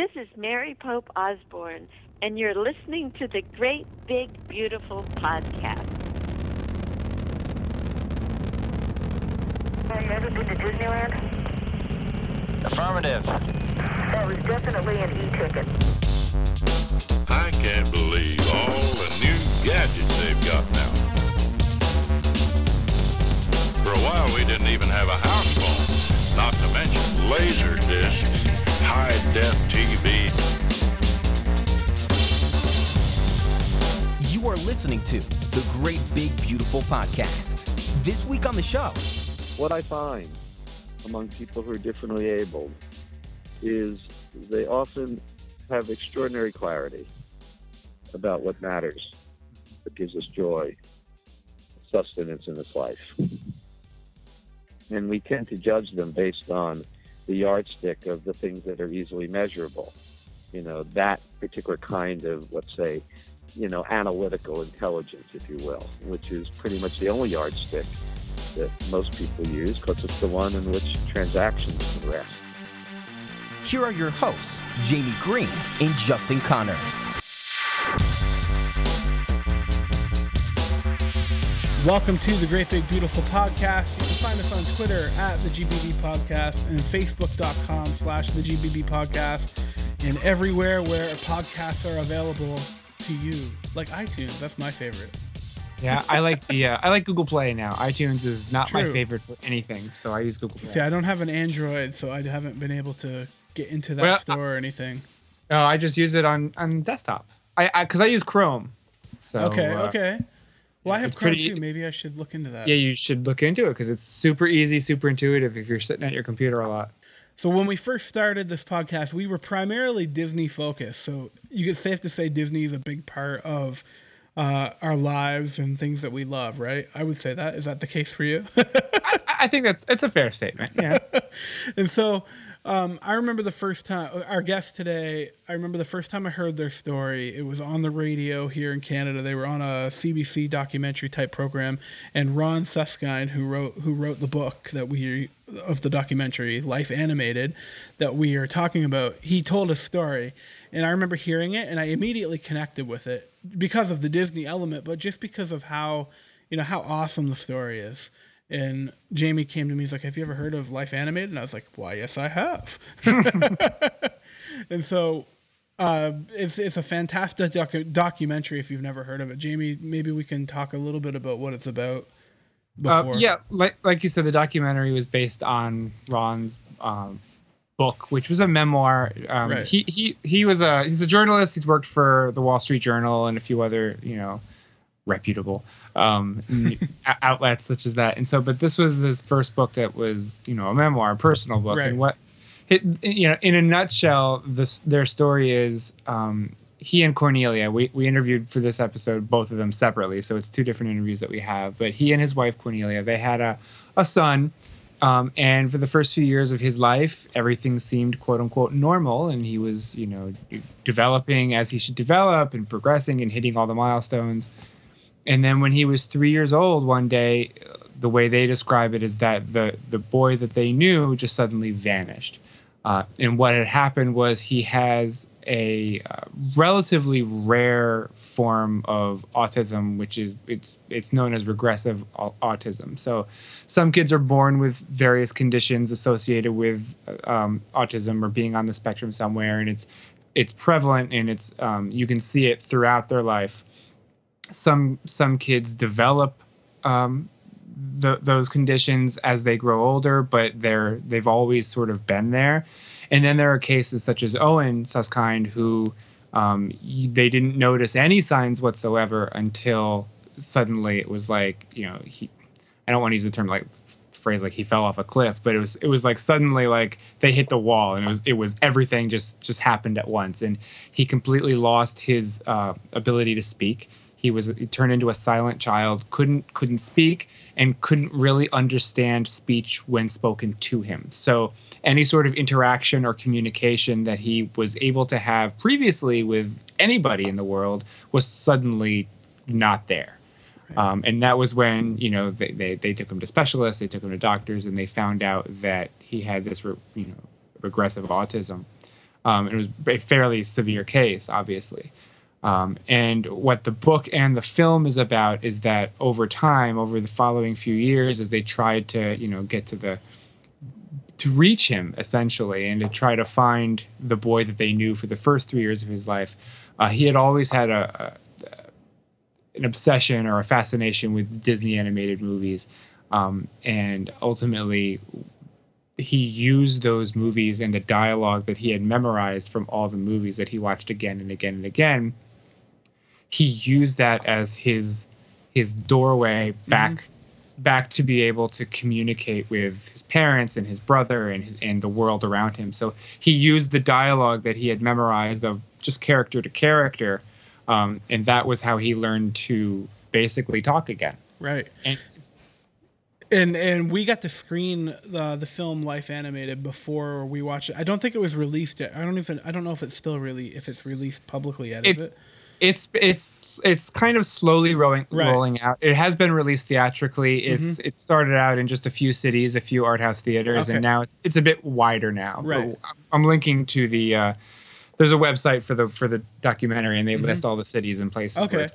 This is Mary Pope Osborne, and you're listening to the Great Big Beautiful Podcast. Have you ever been to Disneyland? Affirmative. That was definitely an e-ticket. I can't believe all the new gadgets they've got now. For a while, we didn't even have a house phone, not to mention laser discs, high-def TV. You are listening to the Great Big Beautiful Podcast. This week on the show, what I find among people who are differently abled is they often have extraordinary clarity about what matters, what gives us joy, sustenance in this life. And we tend to judge them based on the yardstick of the things that are easily measurable. You know, that particular kind of, let's say, you know, analytical intelligence, if you will, which is pretty much the only yardstick that most people use because it's the one in which transactions rest. here are your hosts, Jamie Green and Justin Connors. Welcome to the Great Big Beautiful Podcast. You can find us on Twitter at the GBB Podcast and Facebook.com slash the GBB Podcast and everywhere where podcasts are available to you, like iTunes. That's my favorite. Yeah, I like the uh, I like Google Play now. iTunes is not my favorite for anything, so I use Google Play. See, I don't have an Android, so I haven't been able to get into that Well, store or anything. oh, I just use it on on desktop. I because I, use Chrome. So okay, uh, okay. Well, I have Chrome pretty- too. Maybe I should look into that. Yeah, you should look into it because it's super easy, super intuitive if you're sitting at your computer a lot. So when we first started this podcast, we were primarily Disney focused. So you could safe to say Disney is a big part of uh, our lives and things that we love, right? I would say that. Is that the case for you? I, I think that's it's a fair statement. Yeah. and so um, I remember the first time our guest today. I remember the first time I heard their story. It was on the radio here in Canada. They were on a CBC documentary type program, and Ron Suskind, who wrote who wrote the book that we of the documentary Life Animated that we are talking about, he told a story, and I remember hearing it, and I immediately connected with it because of the Disney element, but just because of how you know how awesome the story is. And Jamie came to me. He's like, "Have you ever heard of Life Animated?" And I was like, "Why, yes, I have." and so, uh, it's it's a fantastic docu- documentary. If you've never heard of it, Jamie, maybe we can talk a little bit about what it's about. Uh, yeah, like like you said, the documentary was based on Ron's um, book, which was a memoir. Um, Right. He he he was a he's a journalist. He's worked for the Wall Street Journal and a few other you know reputable um, outlets such as that. And so, but this was his first book that was you know a memoir, a personal book, Right. and what. It, you know, in a nutshell, this their story is um, he and Cornelia. We we interviewed for this episode both of them separately, so it's two different interviews that we have. But he and his wife Cornelia, they had a a son, um, and for the first few years of his life, everything seemed quote unquote normal, and he was you know developing as he should develop and progressing and hitting all the milestones. And then when he was three years old, one day, the way they describe it is that the the boy that they knew just suddenly vanished. Uh, and what had happened was he has a uh, relatively rare form of autism, which is it's it's known as regressive autism. So, some kids are born with various conditions associated with um, autism or being on the spectrum somewhere, and it's it's prevalent and it's um, you can see it throughout their life. Some some kids develop um, th- those conditions as they grow older, but they're they've always sort of been there. And then there are cases such as Owen Suskind who um, they didn't notice any signs whatsoever until suddenly it was like you know he. I don't want to use the term like phrase like he fell off a cliff, but it was it was like suddenly like they hit the wall and it was it was everything just just happened at once and he completely lost his uh, ability to speak. He was he turned into a silent child, couldn't couldn't speak and couldn't really understand speech when spoken to him. So any sort of interaction or communication that he was able to have previously with anybody in the world was suddenly not there. Um, and that was when you know they, they, they took him to specialists, they took him to doctors, and they found out that he had this re, you know regressive autism. Um, it was a fairly severe case, obviously. Um, and what the book and the film is about is that over time, over the following few years, as they tried to, you know, get to the to reach him essentially and to try to find the boy that they knew for the first three years of his life, uh, he had always had a, a an obsession or a fascination with Disney animated movies, um, and ultimately he used those movies and the dialogue that he had memorized from all the movies that he watched again and again and again he used that as his his doorway back mm-hmm. back to be able to communicate with his parents and his brother and and the world around him. So he used the dialogue that he had memorized of just character to character, um, and that was how he learned to basically talk again. Right. And and and we got to screen the the film Life Animated before we watched it. I don't think it was released yet. I don't even I don't know if it's still really if it's released publicly yet. Is it's, it? It's it's it's kind of slowly rolling right. rolling out. It has been released theatrically. It's mm-hmm. it started out in just a few cities, a few art house theaters, okay. and now it's it's a bit wider now. Right. I'm linking to the. Uh, there's a website for the for the documentary, and they mm-hmm. list all the cities and places. Okay.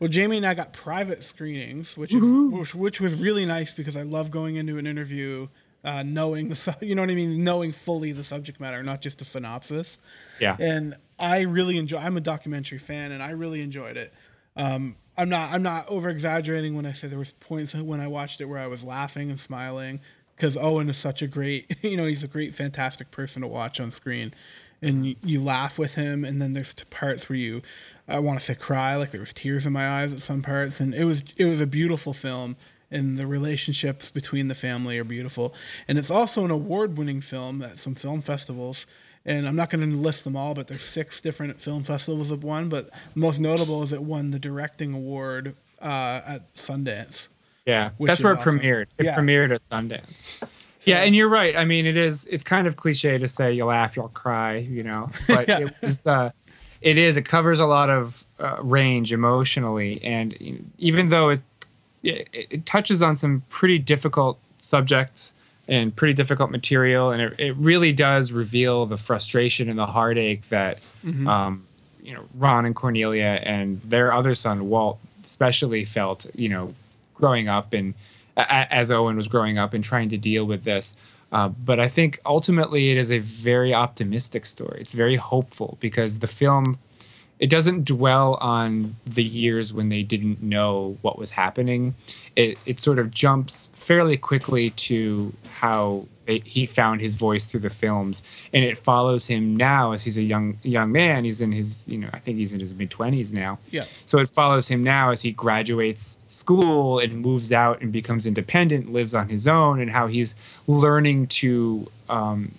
Well, Jamie and I got private screenings, which is which, which was really nice because I love going into an interview uh, knowing the you know what I mean, knowing fully the subject matter, not just a synopsis. Yeah. And I really enjoy. I'm a documentary fan, and I really enjoyed it. Um, I'm not. I'm not over exaggerating when I say there was points when I watched it where I was laughing and smiling because Owen is such a great. You know, he's a great, fantastic person to watch on screen, and you, you laugh with him. And then there's parts where you, I want to say, cry. Like there was tears in my eyes at some parts, and it was it was a beautiful film and the relationships between the family are beautiful. And it's also an award-winning film at some film festivals and I'm not going to list them all, but there's six different film festivals that won. But the most notable is it won the directing award uh, at Sundance. Yeah, that's where it awesome. premiered. It yeah. premiered at Sundance. So, yeah, and you're right. I mean, it is. It's kind of cliche to say you'll laugh, you'll cry, you know, but yeah. it was. Uh, it is. It covers a lot of uh, range emotionally, and even though it, it it touches on some pretty difficult subjects and pretty difficult material, and it, it really does reveal the frustration and the heartache that mm-hmm. um, you know Ron and Cornelia and their other son Walt especially felt. You know, growing up and as Owen was growing up and trying to deal with this. Uh, but I think ultimately it is a very optimistic story. It's very hopeful because the film it doesn't dwell on the years when they didn't know what was happening. It it sort of jumps fairly quickly to how it, he found his voice through the films, and it follows him now as he's a young young man. He's in his you know I think he's in his mid twenties now. Yeah. So it follows him now as he graduates school and moves out and becomes independent, lives on his own, and how he's learning to. Um,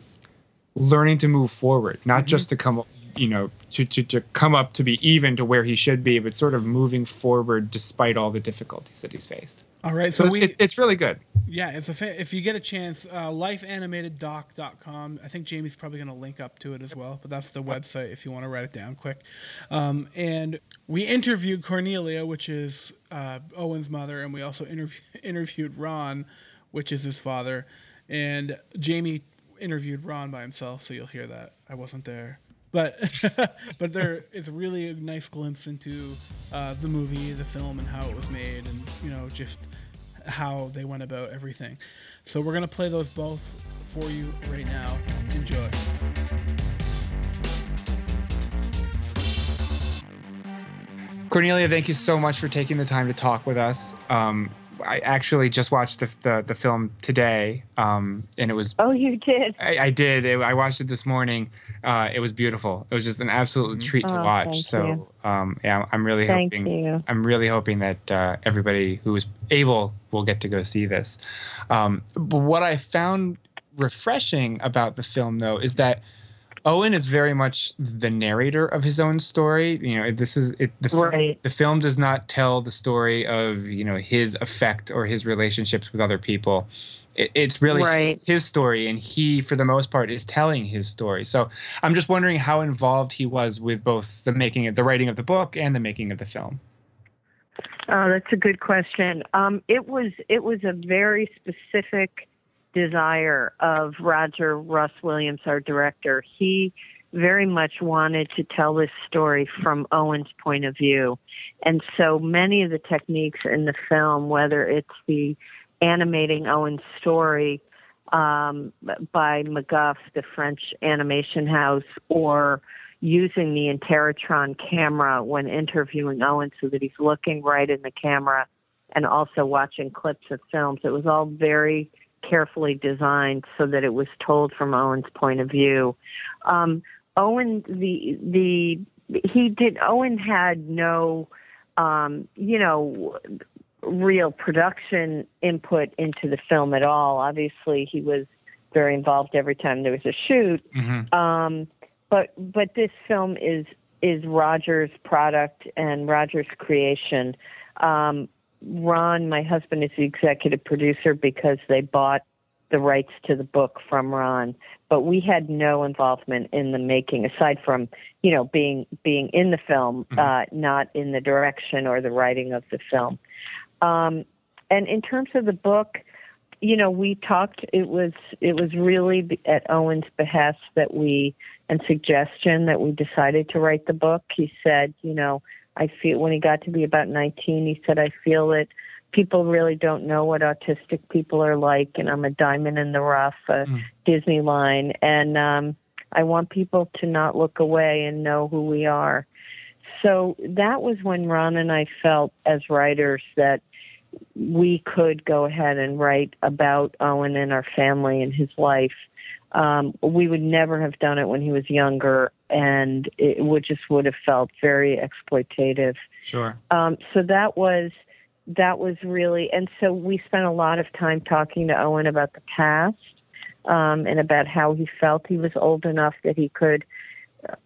learning to move forward, not mm-hmm. just to come you know to, to to come up to be even to where he should be, but sort of moving forward despite all the difficulties that he's faced. All right, so, so we it, it's really good. Yeah, it's a fa- if you get a chance, uh, lifeanimateddoc.com. I think Jamie's probably going to link up to it as well, but that's the website if you want to write it down quick. Um, and we interviewed Cornelia, which is uh, Owen's mother, and we also interview- interviewed Ron, which is his father. And Jamie interviewed Ron by himself, so you'll hear that. I wasn't there but but there it's really a nice glimpse into uh, the movie, the film, and how it was made, and you know just how they went about everything. So we're gonna play those both for you right now. Enjoy. Cornelia, thank you so much for taking the time to talk with us. Um, I actually just watched the the, the film today, um, and it was. Oh, you did. I, I did. I watched it this morning. Uh, it was beautiful. It was just an absolute mm-hmm. treat to oh, watch. So, um, yeah, I'm really thank hoping. You. I'm really hoping that uh, everybody who is able will get to go see this. Um, but what I found refreshing about the film, though, is that Owen is very much the narrator of his own story. You know, this is it, the right. the film does not tell the story of you know his effect or his relationships with other people. It, it's really right. his, his, story, and he, for the most part, is telling his story. So I'm just wondering how involved he was with both the making of the writing of the book and the making of the film. Oh, that's a good question. Um, it was it was a very specific desire of Roger Ross Williams, our director. He very much wanted to tell this story from Owen's point of view. And so many of the techniques in the film, whether it's the animating Owen's story um, by Mac Guff, the French animation house, or using the Interrotron camera when interviewing Owen so that he's looking right in the camera and also watching clips of films. It was all very carefully designed so that it was told from Owen's point of view. Um, Owen, the the he did. Owen had no, um, you know, real production input into the film at all. Obviously, he was very involved every time there was a shoot. Mhm. Um, but but this film is is Roger's product and Roger's creation. Um, Ron, my husband, is the executive producer because they bought the rights to the book from Ron, but we had no involvement in the making aside from you know being being in the film, uh, not in the direction or the writing of the film. Um, and in terms of the book, you know, we talked. It was it was really at Owen's behest that we and suggestion that we decided to write the book. He said, you know, I feel when he got to be about 19, he said, I feel that people really don't know what autistic people are like, and I'm a diamond in the rough, a Disney line, and um, I want people to not look away and know who we are. So that was when Ron and I felt as writers that we could go ahead and write about Owen and our family and his life. Um, we would never have done it when he was younger, and it would just would have felt very exploitative. Sure. Um, so that was that was really, and so we spent a lot of time talking to Owen about the past um, and about how he felt he was old enough that he could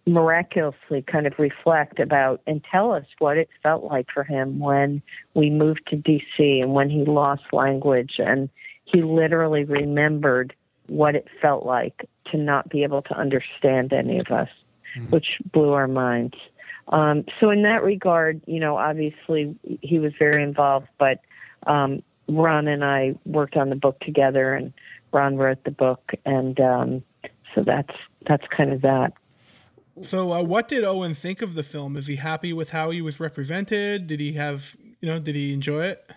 miraculously kind of reflect about and tell us what it felt like for him when we moved to DC and when he lost language and he literally remembered what it felt like to not be able to understand any of us, which blew our minds. Um, so in that regard, you know, obviously he was very involved, but um, Ron and I worked on the book together, and Ron wrote the book, and um, so that's that's kind of that. So, uh, what did Owen think of the film? Is he happy with how he was represented? Did he have, you know, did he enjoy it?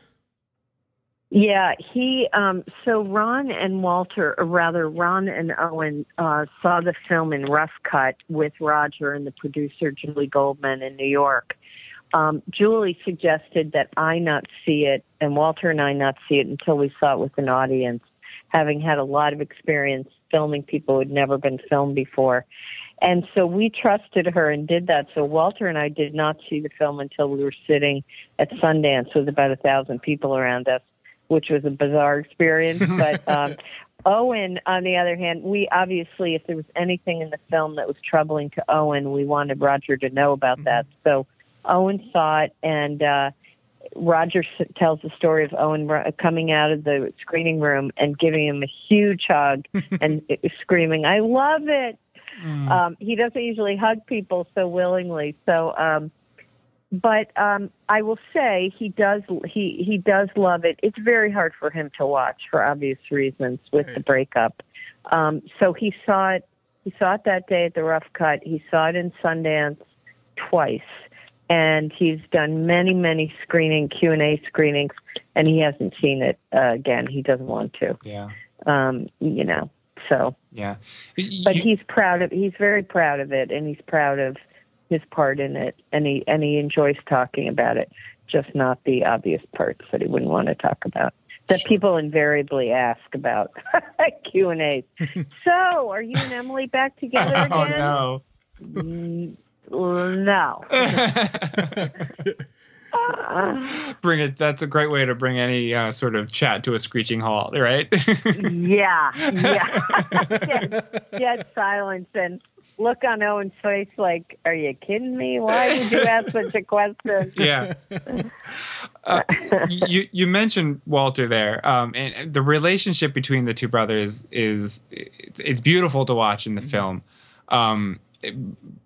Yeah, he. Um, so Ron and Walter, or rather Ron and Owen, uh, saw the film in rough cut with Roger and the producer Julie Goldman in New York. Um, Julie suggested that I not see it, and Walter and I not see it until we saw it with an audience, having had a lot of experience filming people who had never been filmed before. And so we trusted her and did that. So Walter and I did not see the film until we were sitting at Sundance with about a thousand people around us, which was a bizarre experience. But um, Owen, on the other hand, we obviously, if there was anything in the film that was troubling to Owen, we wanted Roger to know about that. So Owen saw it, and uh, Roger s- tells the story of Owen ru- coming out of the screening room and giving him a huge hug and screaming, "I love it!" Um, he doesn't usually hug people so willingly. So, um, but um, I will say he does he he does love it. It's very hard for him to watch for obvious reasons with the breakup. Um, so he saw it. He saw it that day at the Rough Cut. He saw it in Sundance twice, and he's done many many screening Q and A screenings, and he hasn't seen it uh, again. He doesn't want to. Yeah. Um, you know. So Yeah. but You- he's proud of he's very proud of it and he's proud of his part in it and he and he enjoys talking about it just not the obvious parts that he wouldn't want to talk about that people invariably ask about Q and A. so, are you and Emily back together again? oh no. Mm, No. bring it. That's a great way to bring any uh, sort of chat to a screeching halt, right? Yeah, yeah. Dead silence and look on Owen's face like, "Are you kidding me? Why would you ask such a question?" yeah. Uh, you you mentioned Walter there, um, and the relationship between the two brothers is it's, it's beautiful to watch in the film. Um, it-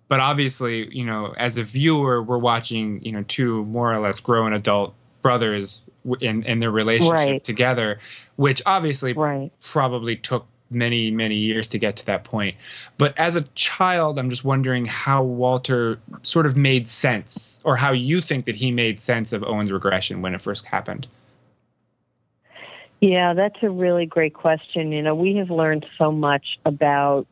but obviously, you know, as a viewer, we're watching you know two more or less grown adult brothers in in their relationship Right. together, which obviously Right. probably took many many years to get to that point. But as a child, I'm just wondering how Walter sort of made sense, or how you think that he made sense of Owen's regression when it first happened. Yeah, that's a really great question. You know, we have learned so much about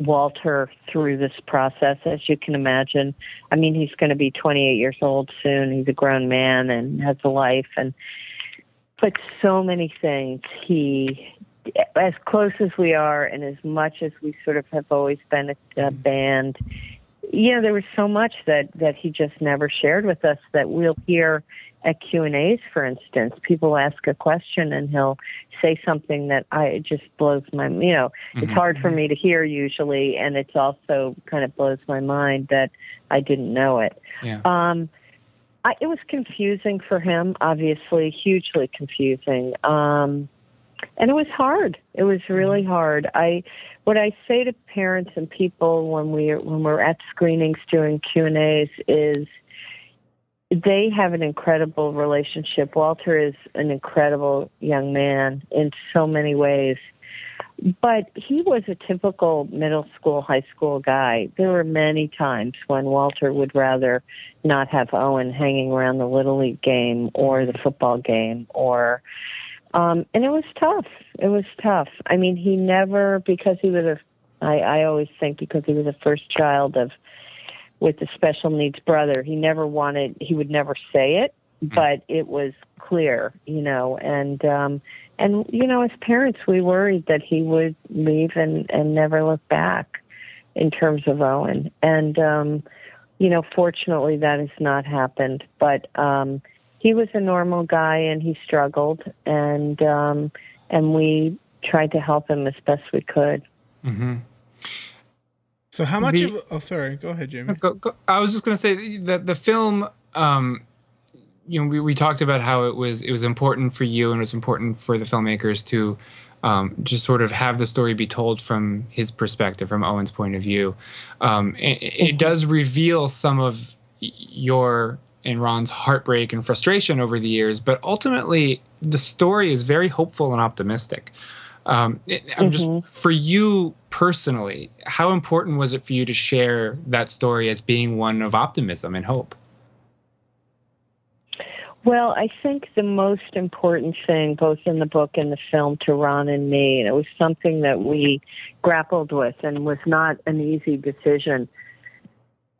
Walter through this process, as you can imagine. I mean, he's going to be 28 years old soon. He's a grown man and has a life, and but so many things he, as close as we are, and as much as we sort of have always been a, a band. You know, there was so much that that he just never shared with us that we'll hear at Q and A's, for instance, people ask a question and he'll say something that I it just blows my you know Mm-hmm. it's hard for me to hear usually, and it's also kind of blows my mind that I didn't know it. Yeah. Um, I, it was confusing for him, obviously, hugely confusing, um, and it was hard. It was mm-hmm. really hard. I what I say to parents and people when we when we're at screenings doing Q and A's is they have an incredible relationship. Walter is an incredible young man in so many ways. But he was a typical middle school, high school guy. There were many times when Walter would rather not have Owen hanging around the Little League game or the football game or um and it was tough. It was tough. I mean he never because he was a I, I always think because he was a first child of with the special needs brother. He never wanted, he would never say it, but it was clear, you know, and, um, and, you know, as parents, we worried that he would leave and, and never look back in terms of Owen. And, um, you know, fortunately that has not happened, but, um, he was a normal guy and he struggled and, um, and we tried to help him as best we could. Mm-hmm. So how much The- of? Oh, sorry. Go ahead, Jamie. Go, go, I was just going to say that the film, um, you know, we, we talked about how it was it was important for you and it was important for the filmmakers to um, just sort of have the story be told from his perspective, from Owen's point of view. Um, it, it does reveal some of your and Ron's heartbreak and frustration over the years, but ultimately the story is very hopeful and optimistic. Um, it, I'm just for you personally, how important was it for you to share that story as being one of optimism and hope? Well, I think the most important thing, both in the book and the film, to Ron and me, and it was something that we grappled with and was not an easy decision.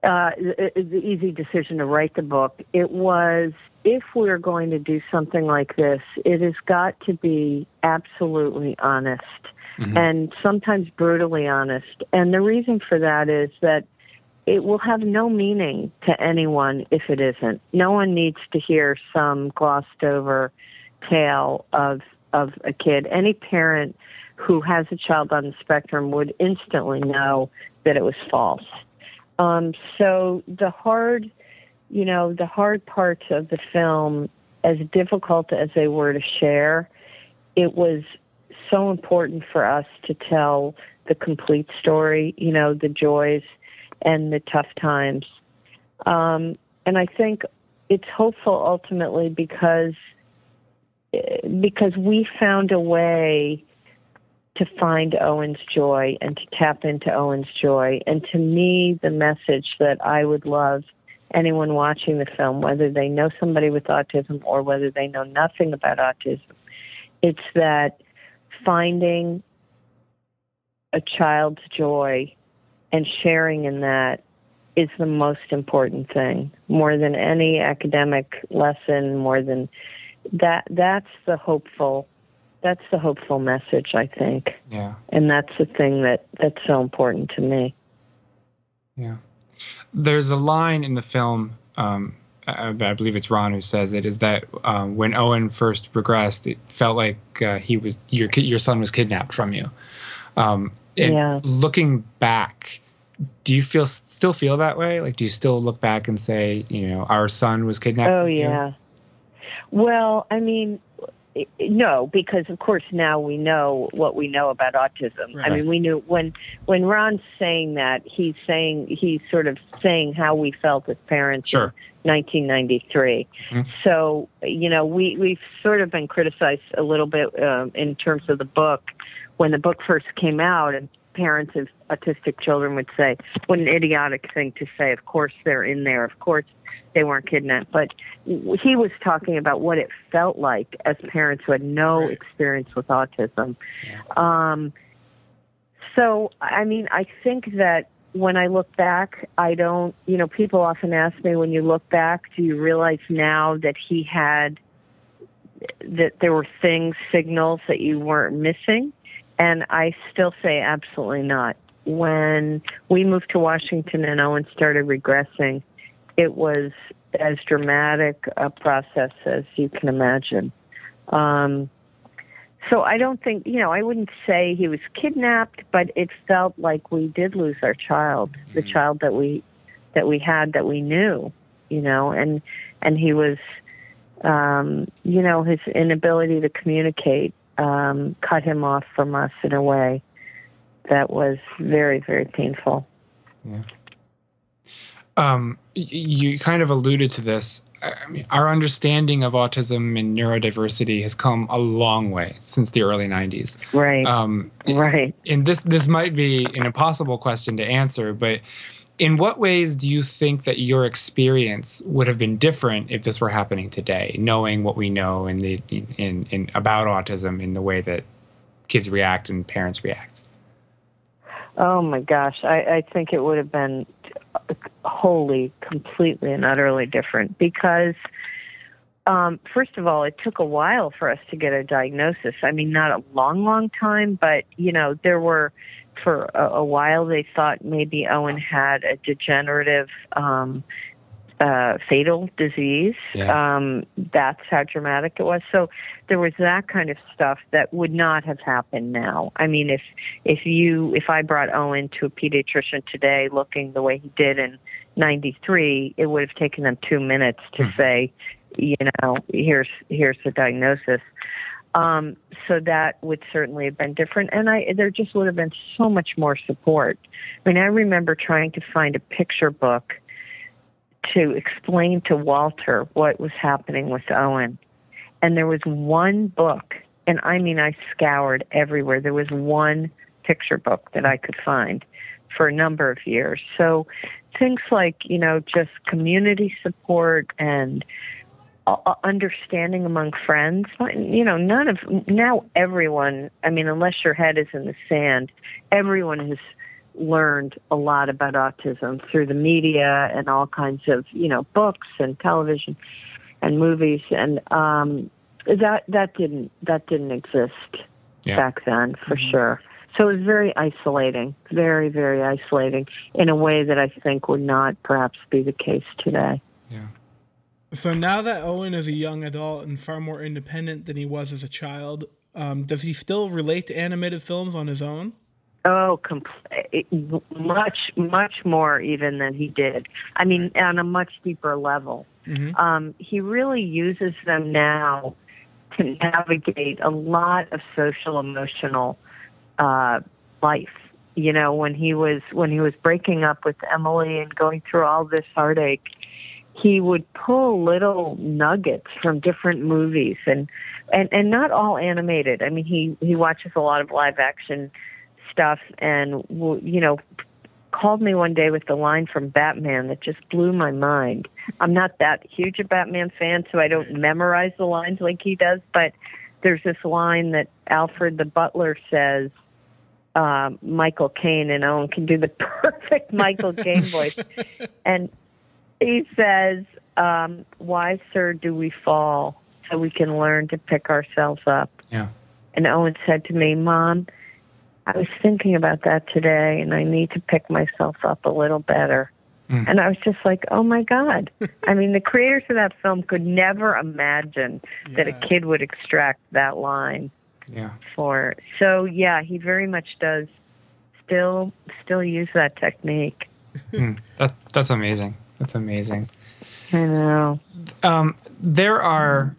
Uh, the the easy decision to write the book. It was if we're going to do something like this, it has got to be absolutely honest and sometimes brutally honest. And the reason for that is that it will have no meaning to anyone if it isn't. No one needs to hear some glossed over tale of of a kid. Any parent who has a child on the spectrum would instantly know that it was false. Um, so the hard, you know, the hard parts of the film, as difficult as they were to share, it was so important for us to tell the complete story. You know, the joys and the tough times. Um, and I think it's hopeful ultimately because because we found a way to find Owen's joy and to tap into Owen's joy. And to me, the message that I would love anyone watching the film, whether they know somebody with autism or whether they know nothing about autism, it's that finding a child's joy and sharing in that is the most important thing more than any academic lesson more than that that's the hopeful that's the hopeful message i think Yeah. and that's the thing that that's so important to me Yeah. There's a line in the film, um, I, I believe it's Ron who says it, is that um, when Owen first regressed, it felt like uh, he was your your son was kidnapped from you. Um, and Yeah. Looking back, do you feel still feel that way? Like, do you still look back and say, you know, our son was kidnapped? oh from you? yeah well i mean no because of course now we know what we know about autism i mean we knew when when ron's saying that he's saying he's sort of saying how we felt as parents in Sure. 1993 Mhm. so you know we we've sort of been criticized a little bit um, in terms of the book when the book first came out, and parents of autistic children would say, "What an idiotic thing to say." Of course, they're in there. Of course, they weren't kidnapped. But he was talking about what it felt like as parents who had no Right. experience with autism. Um, so, I mean, I think that when I look back, I don't, you know, people often ask me, when you look back, do you realize now that he had, that there were things, signals that you weren't missing? And I still say absolutely not. When we moved to Washington and Owen started regressing, it was as dramatic a process as you can imagine. Um, so I don't think, you know, I wouldn't say he was kidnapped, but it felt like we did lose our child, the child that we that we had that we knew, you know, and and he was, um, you know, his inability to communicate um, cut him off from us in a way that was very very painful. Yeah. Um, you kind of alluded to this. I mean, our understanding of autism and neurodiversity has come a long way since the early '90s. Right, Um, right. and this this might be an impossible question to answer, but in what ways do you think that your experience would have been different if this were happening today, knowing what we know in the in, in about autism in the way that kids react and parents react? Oh my gosh, I, I think it would have been wholly, completely, and utterly different because, um, first of all, it took a while for us to get a diagnosis. I mean, not a long, long time, but you know, there were for a, a while they thought maybe Owen had a degenerative. Um, uh, fatal disease. Yeah. Um, that's how dramatic it was. So there was that kind of stuff that would not have happened now. I mean, if if you if I brought Owen to a pediatrician today looking the way he did in '93, it would have taken them two minutes to say, you know, here's here's the diagnosis. Um, so that would certainly have been different, and I there just would have been so much more support. I mean, I remember trying to find a picture book to explain to Walter what was happening with Owen. And there was one book, and I mean, I scoured everywhere. There was one picture book that I could find for a number of years. So things like, you know, just community support and uh, uh, understanding among friends. You know, none of, now everyone, I mean, unless your head is in the sand, everyone has learned a lot about autism through the media and all kinds of you know books and television and movies and um that that didn't that didn't exist Yeah. back then for sure so it was very isolating very very isolating in a way that i think would not perhaps be the case today Yeah. So now that Owen is a young adult and far more independent than he was as a child, um, does he still relate to animated films on his own? Oh, compl- much, much more even than he did. I mean, on a much deeper level. Um, he really uses them now to navigate a lot of social emotional uh, life. You know, when he was when he was breaking up with Emily and going through all this heartache, he would pull little nuggets from different movies and and and not all animated. I mean, he he watches a lot of live action stuff and you know called me one day with the line from Batman that just blew my mind. I'm not that huge a Batman fan, so I don't memorize the lines like he does, but there's this line that Alfred the butler says uh, Michael Caine and Owen can do the perfect Michael Caine voice. And he says, um, Why, sir, do we fall? So we can learn to pick ourselves up. Yeah. And Owen said to me, Mom, I was thinking about that today and I need to pick myself up a little better. Mm. And I was just like, oh my God. I mean, the creators of that film could never imagine that a kid would extract that line Yeah. for. So, yeah, he very much does still still use that technique. Mm. That that's amazing. That's amazing. I know. Um, there are.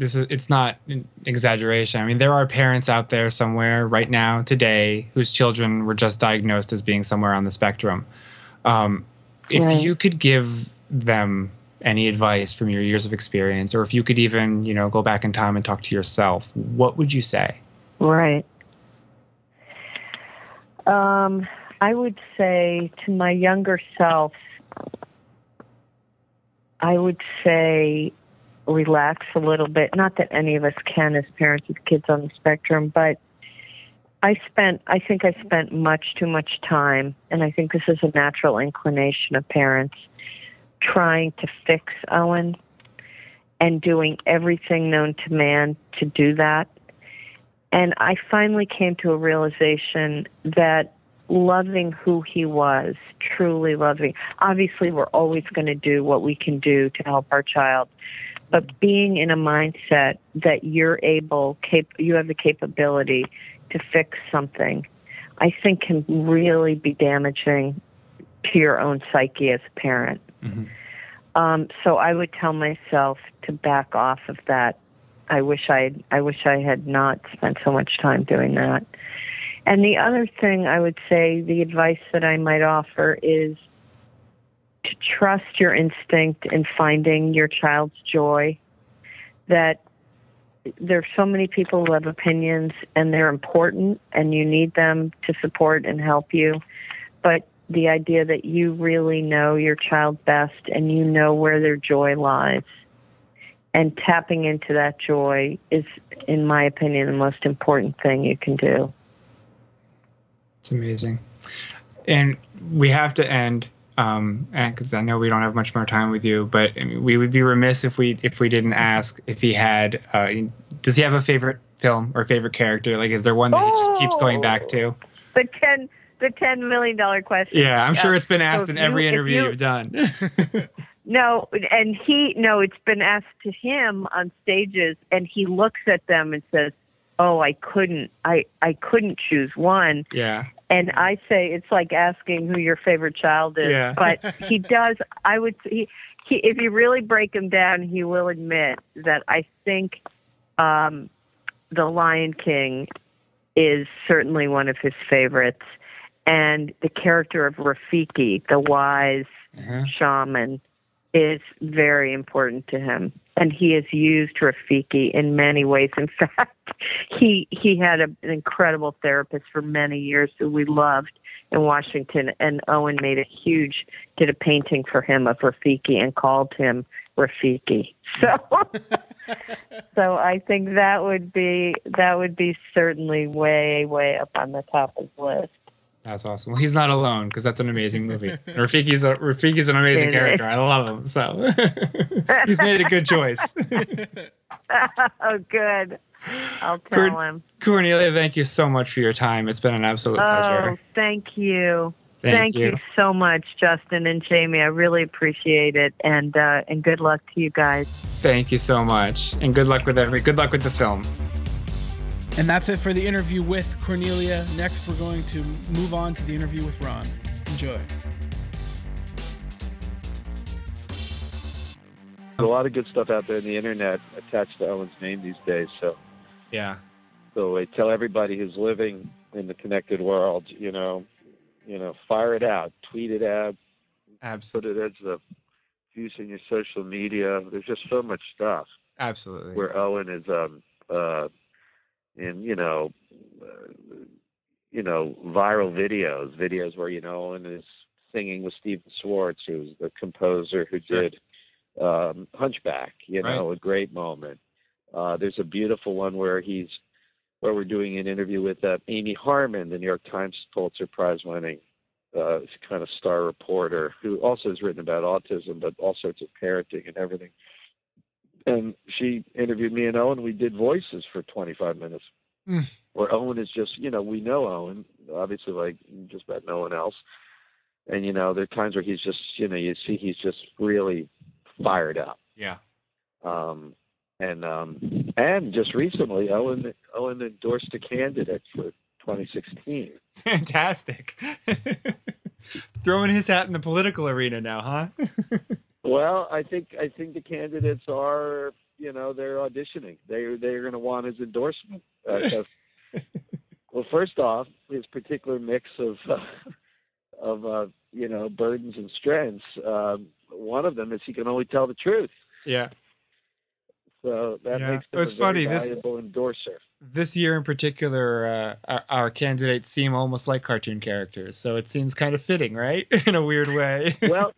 This is. It's not an exaggeration. I mean, there are parents out there somewhere right now today whose children were just diagnosed as being somewhere on the spectrum. Um, if Right. you could give them any advice from your years of experience, or if you could even, you know, go back in time and talk to yourself, what would you say? Right. Um, I would say to my younger self, I would say relax a little bit. Not that any of us can as parents with kids on the spectrum, but I spent, I think I spent much too much time, and I think this is a natural inclination of parents, trying to fix Owen and doing everything known to man to do that. And I finally came to a realization that loving who he was, truly loving, obviously, we're always going to do what we can do to help our child. But being in a mindset that you're able, cap- you have the capability to fix something, I think can really be damaging to your own psyche as a parent. Um, so I would tell myself to back off of that. I wish I I wish I had not spent so much time doing that. And the other thing I would say, the advice that I might offer is to trust your instinct in finding your child's joy. That there are so many people who have opinions and they're important and you need them to support and help you. But the idea that you really know your child best and you know where their joy lies and tapping into that joy is in my opinion the most important thing you can do It's amazing. And we have to end, um, and because I know we don't have much more time with you, but I mean, we would be remiss if we if we didn't ask if he had. Uh, does he have a favorite film or favorite character? Like, is there one that he just keeps going back to? the 10 the 10 million dollar question Yeah, I'm sure it's been asked if in you- every if interview you- you've done. No, and he no, it's been asked to him on stages, and he looks at them and says, "Oh, I couldn't, I I couldn't choose one." yeah, And I say it's like asking who your favorite child is. Yeah. But he does. I would. He, he, if you really break him down, he will admit that I think um, the Lion King is certainly one of his favorites, and the character of Rafiki, the wise Mhm. shaman, is very important to him. And he has used Rafiki in many ways. In fact, he he had a, an incredible therapist for many years who we loved in Washington. And Owen made a huge did a painting for him of Rafiki and called him Rafiki. So so I think that would be that would be certainly way way up on the top of the list. That's awesome. Well, he's not alone because that's an amazing movie. Rafiki's a, Rafiki's an amazing character. I love him. So he's made a good choice. oh, good. I'll tell Kurt- him. Cornelia, thank you so much for your time. It's been an absolute Oh, pleasure. thank you. Thank, you. so much, Justin and Jamie. I really appreciate it, and uh, and good luck to you guys. Thank you so much, and good luck with every. Good luck with the film. And that's it for the interview with Cornelia. Next, we're going to move on to the interview with Ron. Enjoy. There's a lot of good stuff out there on the internet attached to Owen's name these days. So, Yeah. so I tell everybody who's living in the connected world, you know, you know, fire it out, tweet it out, Absolutely. put it as a use in your social media. There's just so much stuff Absolutely. where Owen is, um, uh, in you know, uh, you know, viral videos, videos where you know and is singing with Stephen Schwartz, who's the composer who Sure. did um, Hunchback. You know, a great moment. Uh, there's a beautiful one where he's where we're doing an interview with uh, Amy Harmon, the New York Times Pulitzer Prize winning uh, kind of star reporter who also has written about autism, but all sorts of parenting and everything. And she interviewed me and Owen. We did voices for 25 minutes. Mm. Where Owen is just, you know, we know Owen, obviously, like just about no one else. And, you know, there are times where he's just, you know, you see he's just really fired up. yeah. Um, and um, and just recently, Owen Owen endorsed a candidate for 2016. Fantastic. Throwing his hat in the political arena now, huh? Well, I think I think the candidates are, you know, they're auditioning. They they're going to want his endorsement. Uh, well, first off, his particular mix of uh, of uh, you know burdens and strengths. Um, one of them is he can only tell the truth. yeah. So that Yeah. makes them It's a very funny, this- endorser. this year in particular, uh, our, our candidates seem almost like cartoon characters, so it seems kind of fitting, right? in a weird way. well,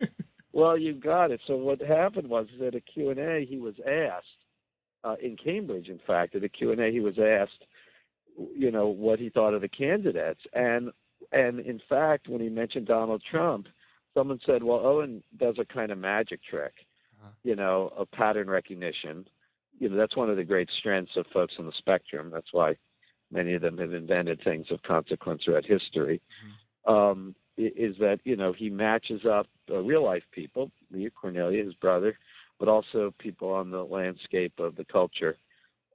well, you got it. So what happened was at a Q and A, he was asked uh, in Cambridge, in fact, at a Q and A, he was asked, you know, what he thought of the candidates, and and in fact, when he mentioned Donald Trump, someone said, "Well, Owen does a kind of magic trick, Uh-huh. you know, of pattern recognition. You know, that's one of the great strengths of folks on the spectrum. That's why many of them have invented things of consequence throughout history." um, i- is that you know he matches up uh, real life people, Leah Cornelia, his brother, but also people on the landscape of the culture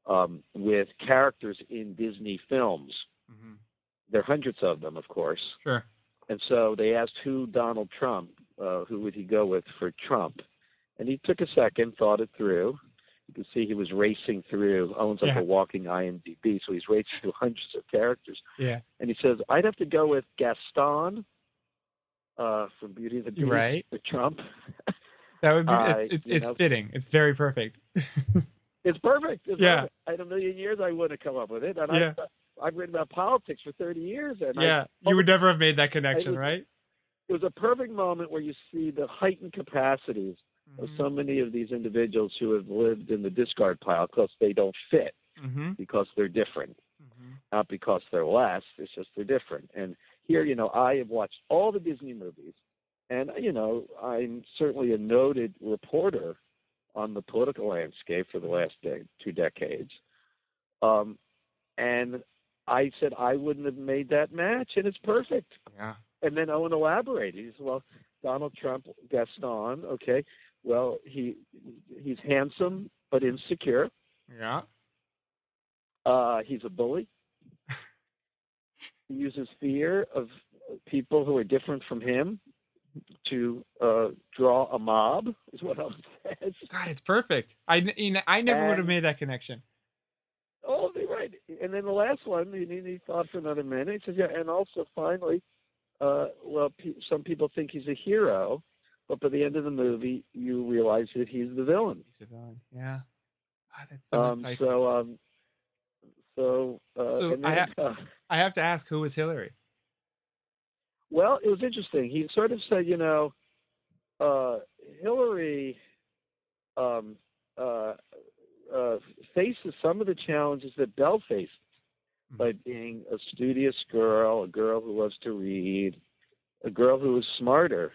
um, with characters in Disney films. Mhm. There are hundreds of them, of course, Sure. and so they asked who Donald Trump, uh, who would he go with for Trump, and he took a second, thought it through. You can see he was racing through. Owen's like Yeah. a walking IMDb, so he's racing through hundreds of characters Yeah. and he says, "I'd have to go with Gaston uh, from Beauty and the Beast Right. for Trump." That would be. Uh, it's it's, it's know. fitting. It's very perfect. It's perfect. It's Yeah. perfect. In a million years, I wouldn't have come up with it. And Yeah. I've, I've written about politics for 30 years, and I, yeah. You would never have made that connection, would- right? it was a perfect moment where you see the heightened capacities of so many of these individuals who have lived in the discard pile because they don't fit, Mm-hmm. because they're different. not because they're less. It's just they're different. And here, you know, I have watched all the Disney movies, and you know, I'm certainly a noted reporter on the political landscape for the last de- two decades. Um, and I said I wouldn't have made that match, and it's perfect. Yeah. And then Owen elaborated. He said, "Well, Donald Trump, Gaston, okay. Well, he he's handsome but insecure. Yeah. Uh, he's a bully. He uses fear of people who are different from him to uh, draw a mob, is what Owen says. God, it's perfect. I you know, I never would have made that connection. Oh, right. And then the last one, he, he thought for another minute. He says, yeah, and also finally, uh, well, pe- some people think he's a hero, but by the end of the movie, you realize that he's the villain. He's a villain. Yeah. God, that's so Um, insightful. so, um, so, uh, So and I ha- uh, I have to ask, who was Hillary? Well, it was interesting. He sort of said, you know, uh, Hillary um, uh, uh, faces some of the challenges that Belle faces by being a studious girl, a girl who loves to read, a girl who is smarter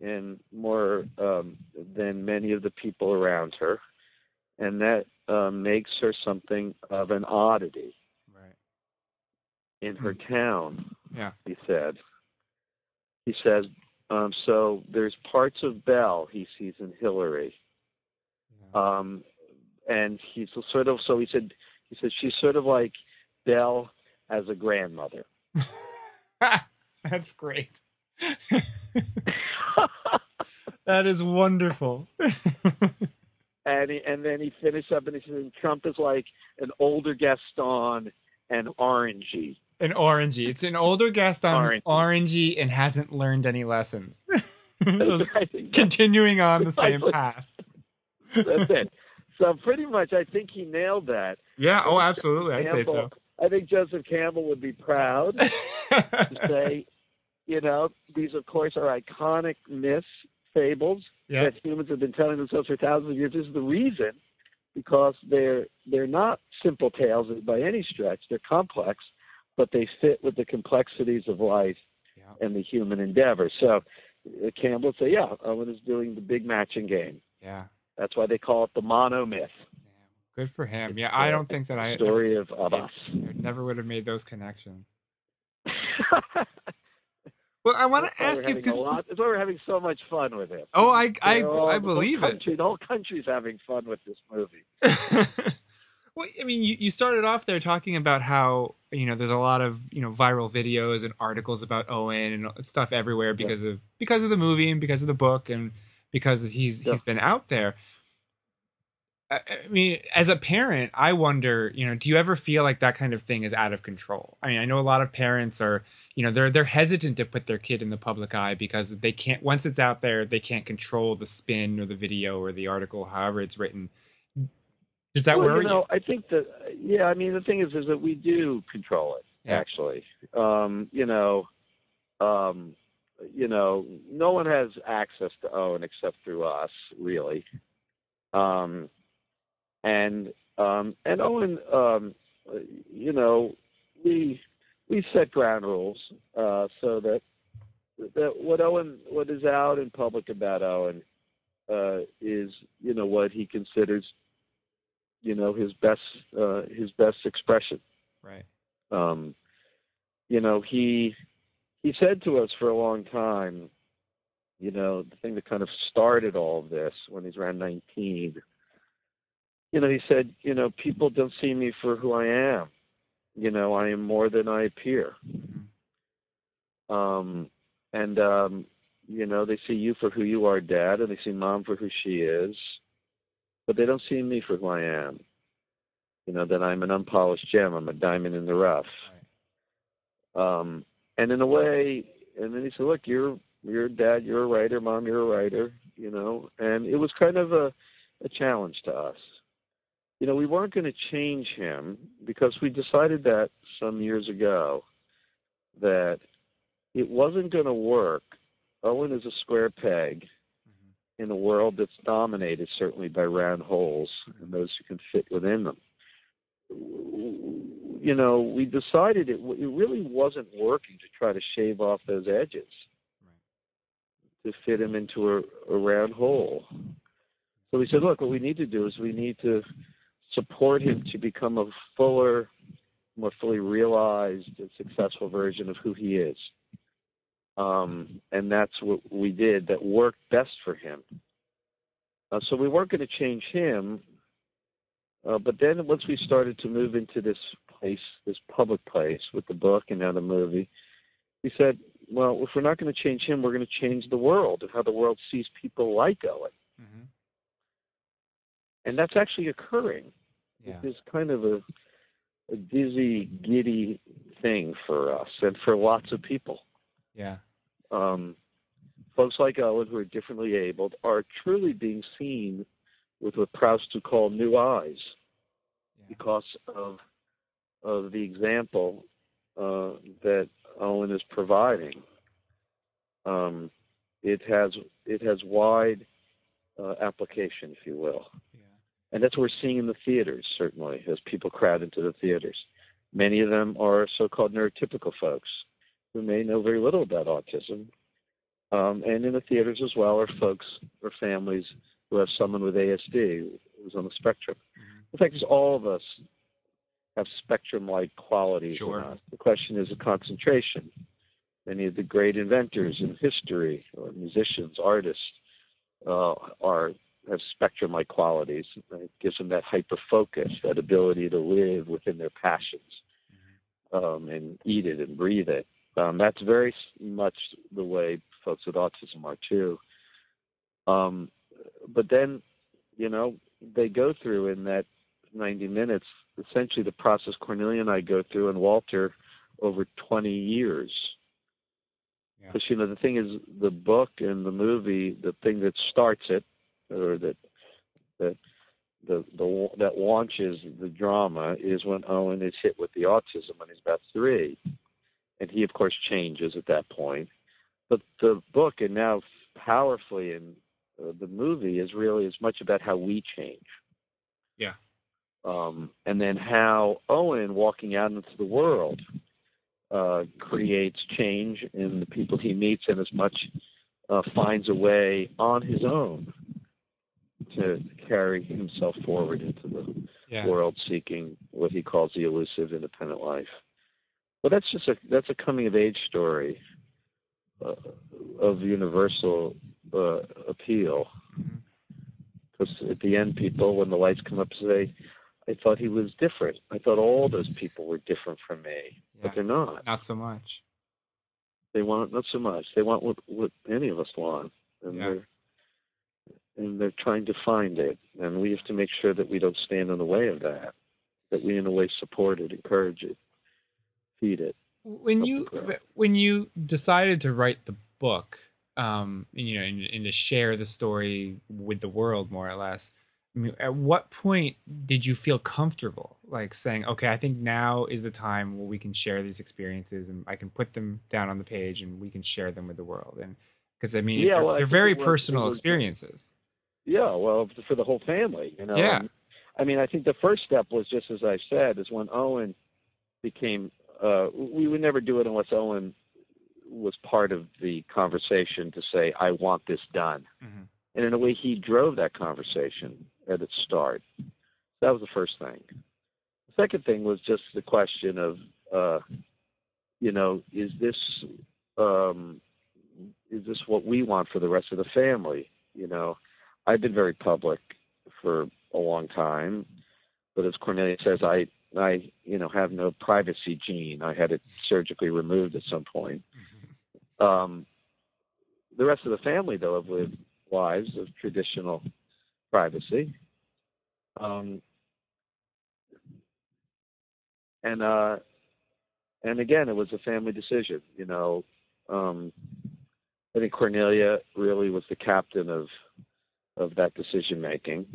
and more um, than many of the people around her, and that uh, makes her something of an oddity Right. in her town Yeah. he said. He says, um, so there's parts of Belle he sees in Hillary. Um, and he's sort of, so he said, he said, she's sort of like Belle as a grandmother. That's great. that is wonderful. and he, and then he finished up and he said, Trump is like an older Gaston and orangey. An orangey. It's an older Gaston Orangey. orangey and hasn't learned any lessons. Just I think Continuing on the same path. that's it. So pretty much, I think he nailed that. Yeah. Oh, absolutely. I'd say so. I think Joseph Campbell would be proud. to say, you know, these of course are iconic myths, fables yeah. that humans have been telling themselves for thousands of years. This is the reason, because they're they're not simple tales by any stretch. They're complex, but they fit with the complexities of life Yeah. and the human endeavor. So uh, Campbell would say, yeah, Owen is doing the big matching game. Yeah. That's why they call it the mono myth. Good for him. It's, Yeah. I don't think that I, Story of, of us. I never would have made those connections. Well, I want to ask you because. That's why we're having so much fun with it. oh, I I, all- I the whole believe it. The whole country's having fun with this movie. well, I mean, you, you started off there talking about how you know there's a lot of you know viral videos and articles about Owen and stuff everywhere because of because of the movie and because of the book and because he's Yeah. he's been out there. I mean, as a parent, I wonder, you know, do you ever feel like that kind of thing is out of control? I mean, I know a lot of parents are, you know, they're they're hesitant to put their kid in the public eye because they can't once it's out there, they can't control the spin or the video or the article, however it's written Does that well, worry you know, I think that yeah, I mean the thing is is that we do control it Yeah. actually. Um, you know, um, you know, no one has access to Owen except through us, really. Um, and um, and Owen, um, you know, we we set ground rules uh, so that that what Owen what is out in public about Owen uh, is you know what he considers you know his best uh, his best expression. Right. Um, you know he he said to us for a long time, you know, the thing that kind of started all of this when he's around 19. You know, he said, you know, people don't see me for who I am. You know, I am more than I appear. Um, and um, you know, they see you for who you are, Dad, and they see Mom for who she is, but they don't see me for who I am. You know, that I'm an unpolished gem. I'm a diamond in the rough. Um, and in a way, and then he said, "Look, you're you're dad. You're a writer. Mom, you're a writer. You know." And it was kind of a a challenge to us. You know, we weren't going to change him because we decided that some years ago that it wasn't going to work. Owen is a square peg mm-hmm. in a world that's dominated certainly by round holes and those who can fit within them. You know, we decided it, it really wasn't working to try to shave off those edges to fit him into a, a round hole. So we said, look, what we need to do is we need to support him to become a fuller, more fully realized and successful version of who he is. Um, and that's what we did that worked best for him. Uh, so we weren't going to change him. Uh, but then once we started to move into this place, this public place with the book and now the movie, we said, well, if we're not going to change him, we're going to change the world and how the world sees people like Owen. Mm-hmm. And that's actually occurring. Yeah. It's kind of a, a dizzy, giddy thing for us and for lots of people. Yeah. Um, folks like Owen who are differently abled are truly being seen with what Proust would call new eyes because of of the example uh, that Owen is providing. Um, it has it has wide uh, application, if you will, and that's what we're seeing in the theaters. Certainly, as people crowd into the theaters, many of them are so-called neurotypical folks who may know very little about autism, um, and in the theaters as well are folks or families who have someone with ASD who's on the spectrum. The fact is, all of us have spectrum-like qualities Sure. in us. The question is the concentration. Many of the great inventors in history, or musicians, artists, uh, are have spectrum-like qualities. It gives them that hyper focus, that ability to live within their passions, um, and eat it and breathe it. Um, that's very much the way folks with autism are too. Um, but then, you know, they go through in that 90 minutes essentially the process Cornelia and I go through and Walter over 20 years. Yeah. Because you know the thing is, the book and the movie, the thing that starts it, or that that the the that launches the drama is when Owen is hit with the autism when he's about three, and he of course changes at that point. But the book and now powerfully in uh, the movie is really as much about how we change. Yeah. Um, and then how Owen walking out into the world uh, creates change in the people he meets, and as much uh, finds a way on his own to carry himself forward into the Yeah. world, seeking what he calls the elusive independent life. Well, that's just a that's a coming of age story uh, of universal uh, appeal. Because at the end, people, when the lights come up, say, "I thought he was different. I thought all those people were different from me, Yeah. but they're not. Not so much. They want not so much. They want what what any of us want, and Yeah. they're and they're trying to find it. And we have to make sure that we don't stand in the way of that. That we, in a way, support it, encourage it, feed it. when you when you decided to write the book um and, you know and, and to share the story with the world more or less I mean, at what point did you feel comfortable, like saying, "Okay, I think now is the time where we can share these experiences, and I can put them down on the page, and we can share them with the world." And because I mean, Yeah, they're, well, they're very was- personal was- experiences. Yeah, well, for the whole family, you know. Yeah. I mean, I think the first step was just as I said, is when Owen became. Uh, we would never do it unless Owen was part of the conversation to say, "I want this done," Mhm. and in a way, he drove that conversation at its start. That was the first thing. The second thing was just the question of, uh, you know, is this um, is this what we want for the rest of the family? You know, I've been very public for a long time, but as Cornelia says, I I you know have no privacy gene. I had it surgically removed at some point. Um, the rest of the family, though, have lived lives of traditional privacy. Um, and uh, and again, it was a family decision. You know, um, I think Cornelia really was the captain of of that decision making.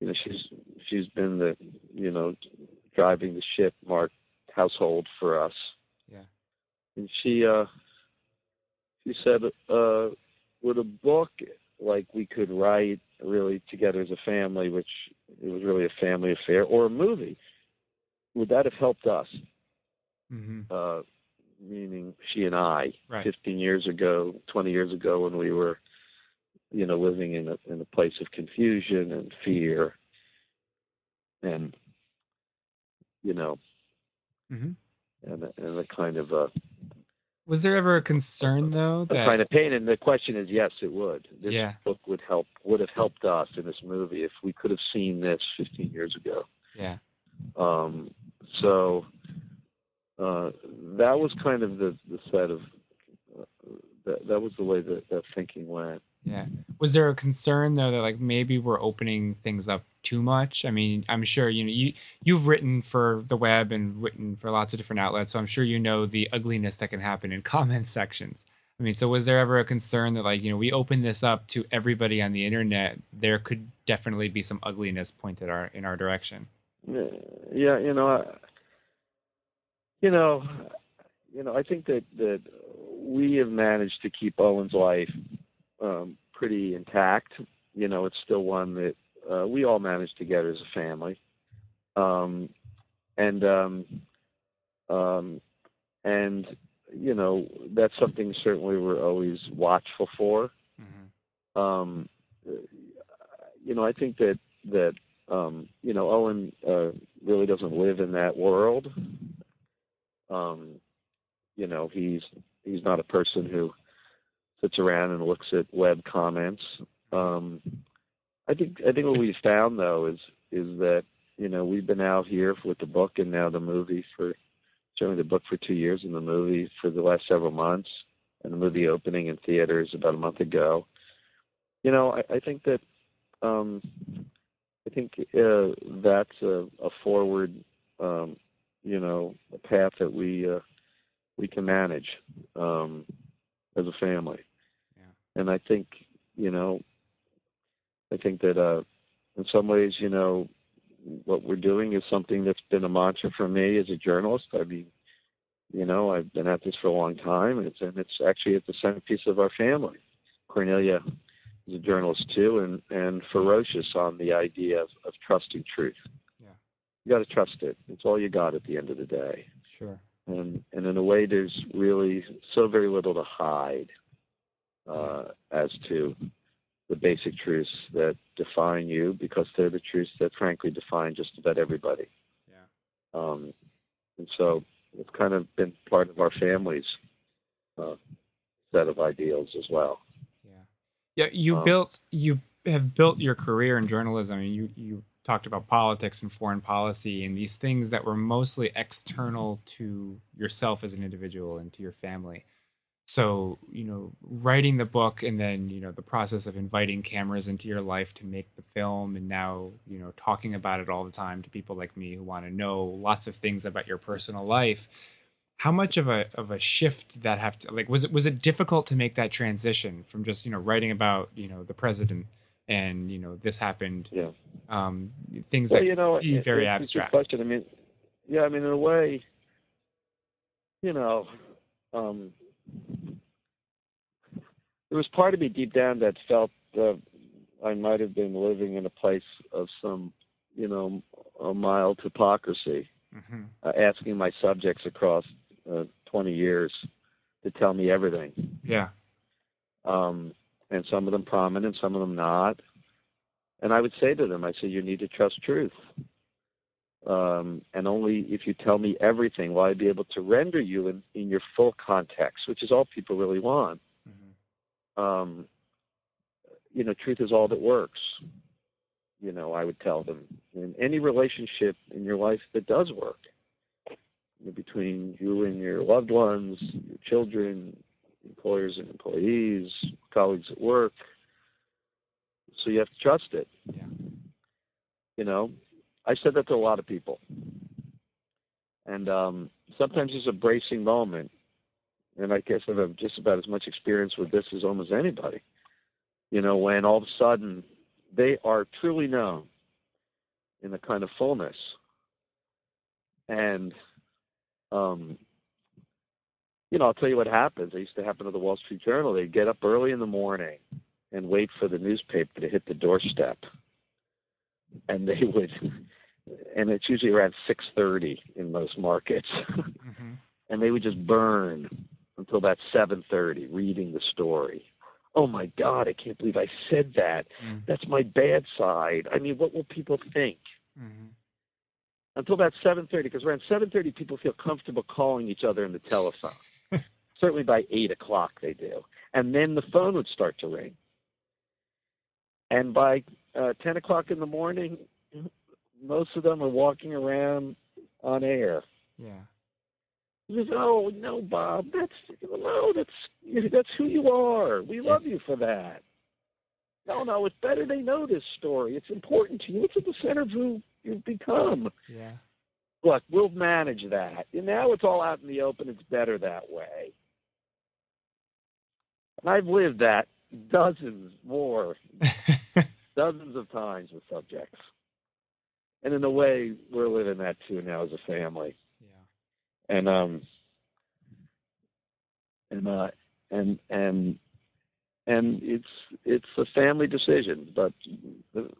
You know, she's she's been the you know driving the ship Mark household for us. Yeah. And she uh she said uh with a book like we could write really together as a family, which it was really a family affair, or a movie, would that have helped us? hmm uh, meaning she and I, Right. 15 years ago, 20 years ago, when we were, you know, living in a in a place of confusion and fear, and you know, hmm and and a kind of a, Was there ever a concern though a kind of pain. And the question is, yes, it would. This Yeah. book would help would have helped us in this movie if we could have seen this 15 years ago. yeah Um, so uh, that was kind of the, the set of uh, that, that was the way that, that thinking went. Yeah. Was there a concern though that like maybe we're opening things up too much? I mean, I'm sure you know you you've written for the web and written for lots of different outlets, so I'm sure you know the ugliness that can happen in comment sections. I mean, so was there ever a concern that like, you know, we open this up to everybody on the internet, there could definitely be some ugliness pointed our in our direction. Yeah, you know, I, you know, you know, I think that that we have managed to keep Owen's life um, pretty intact. You know, it's still one that uh, we all manage together as a family, um, and um, um, and you know that's something certainly we're always watchful for. Mm-hmm. Um, you know, I think that that um, you know Owen uh, really doesn't live in that world. Um, you know, he's he's not a person who sits around and looks at web comments. Um, I think I think what we found though is is that you know we've been out here with the book and now the movie for showing the book for two years and the movie for the last several months and the movie opening in theaters about a month ago. You know, I, I think that um, I think uh, that's a, a forward, um, you know, a path that we uh, we can manage um, as a family. And I think, you know, I think that uh, in some ways, you know, what we're doing is something that's been a mantra for me as a journalist. I mean, you know, I've been at this for a long time, and it's and it's actually at the centerpiece of our family. Cornelia is a journalist too, and and ferocious on the idea of, of trusting truth. Yeah. You got to trust it. It's all you got at the end of the day. Sure. And and in a way, there's really so very little to hide uh, as to the basic truths that define you, because they're the truths that frankly define just about everybody. Yeah. Um, and so it's kind of been part of our family's uh, set of ideals as well. Yeah. Yeah, you Um, built you have built your career in journalism. You you talked about politics and foreign policy and these things that were mostly external to yourself as an individual and to your family. So, you know, writing the book and then, you know, the process of inviting cameras into your life to make the film and now, you know, talking about it all the time to people like me who want to know lots of things about your personal life. How much of a of a shift that have to like was it was it difficult to make that transition from just, you know, writing about, you know, the president and you know this happened. Yeah. Um, things well, that you know, be it- very it's a abstract. Question. I mean, yeah, I mean, in a way, you know, um, there was part of me deep down that felt uh, I might have been living in a place of some, you know, a mild hypocrisy, hmm uh, asking my subjects across uh, 20 years to tell me everything. Yeah. um, and some of them prominent, some of them not. And I would say to them, I say, you need to trust truth. Um, and only if you tell me everything will I be able to render you in, in your full context, which is all people really want. Um, you know, truth is all that works. You know, I would tell them in any relationship in your life that does work you know, between you and your loved ones, your children, employers and employees, colleagues at work. So you have to trust it. Yeah. You know, I said that to a lot of people. And um, sometimes it's a bracing moment. And I guess I have just about as much experience with this as almost anybody. You know, when all of a sudden they are truly known in a kind of fullness. And um, you know, I'll tell you what happens. It used to happen to the Wall Street Journal. They'd get up early in the morning and wait for the newspaper to hit the doorstep, and they would, and it's usually around six thirty in most markets, hmm and they would just burn until about seven thirty reading the story. Oh my God! I can't believe I said that. Mm. That's my bad side. I mean, what will people think? hmm until about 7.30 because around 7.30 people feel comfortable calling each other on the telephone certainly by 8 o'clock they do and then the phone would start to ring and by uh, 10 o'clock in the morning most of them are walking around on air Yeah. You just, oh no bob that's no that's that's who you are we love you for that no no it's better they know this story it's important to you it's at the center of who you've become Yeah. look, we'll manage that. And now it's all out in the open. It's better that way. And I've lived that dozens more, dozens of times with subjects. And in a way, we're living that too now as a family. And um, and uh, and and and it's it's a family decision. But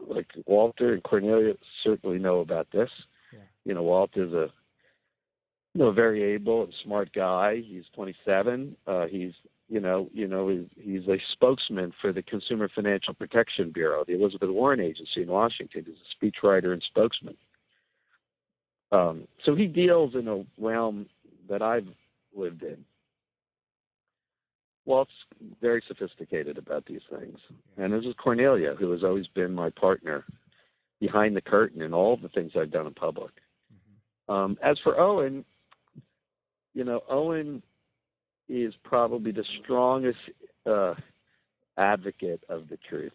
like Walter and Cornelia certainly know about this. Yeah. You know, Walter's a you know very able and smart guy. He's 27. Uh, he's you know you know he's, he's a spokesman for the Consumer Financial Protection Bureau, the Elizabeth Warren Agency in Washington. He's a speechwriter and spokesman. Um, so he deals in a realm that I've lived in. Walt's very sophisticated about these things. And this is Cornelia, who has always been my partner behind the curtain in all the things I've done in public. Um, as for Owen, you know, Owen is probably the strongest uh, advocate of the truth.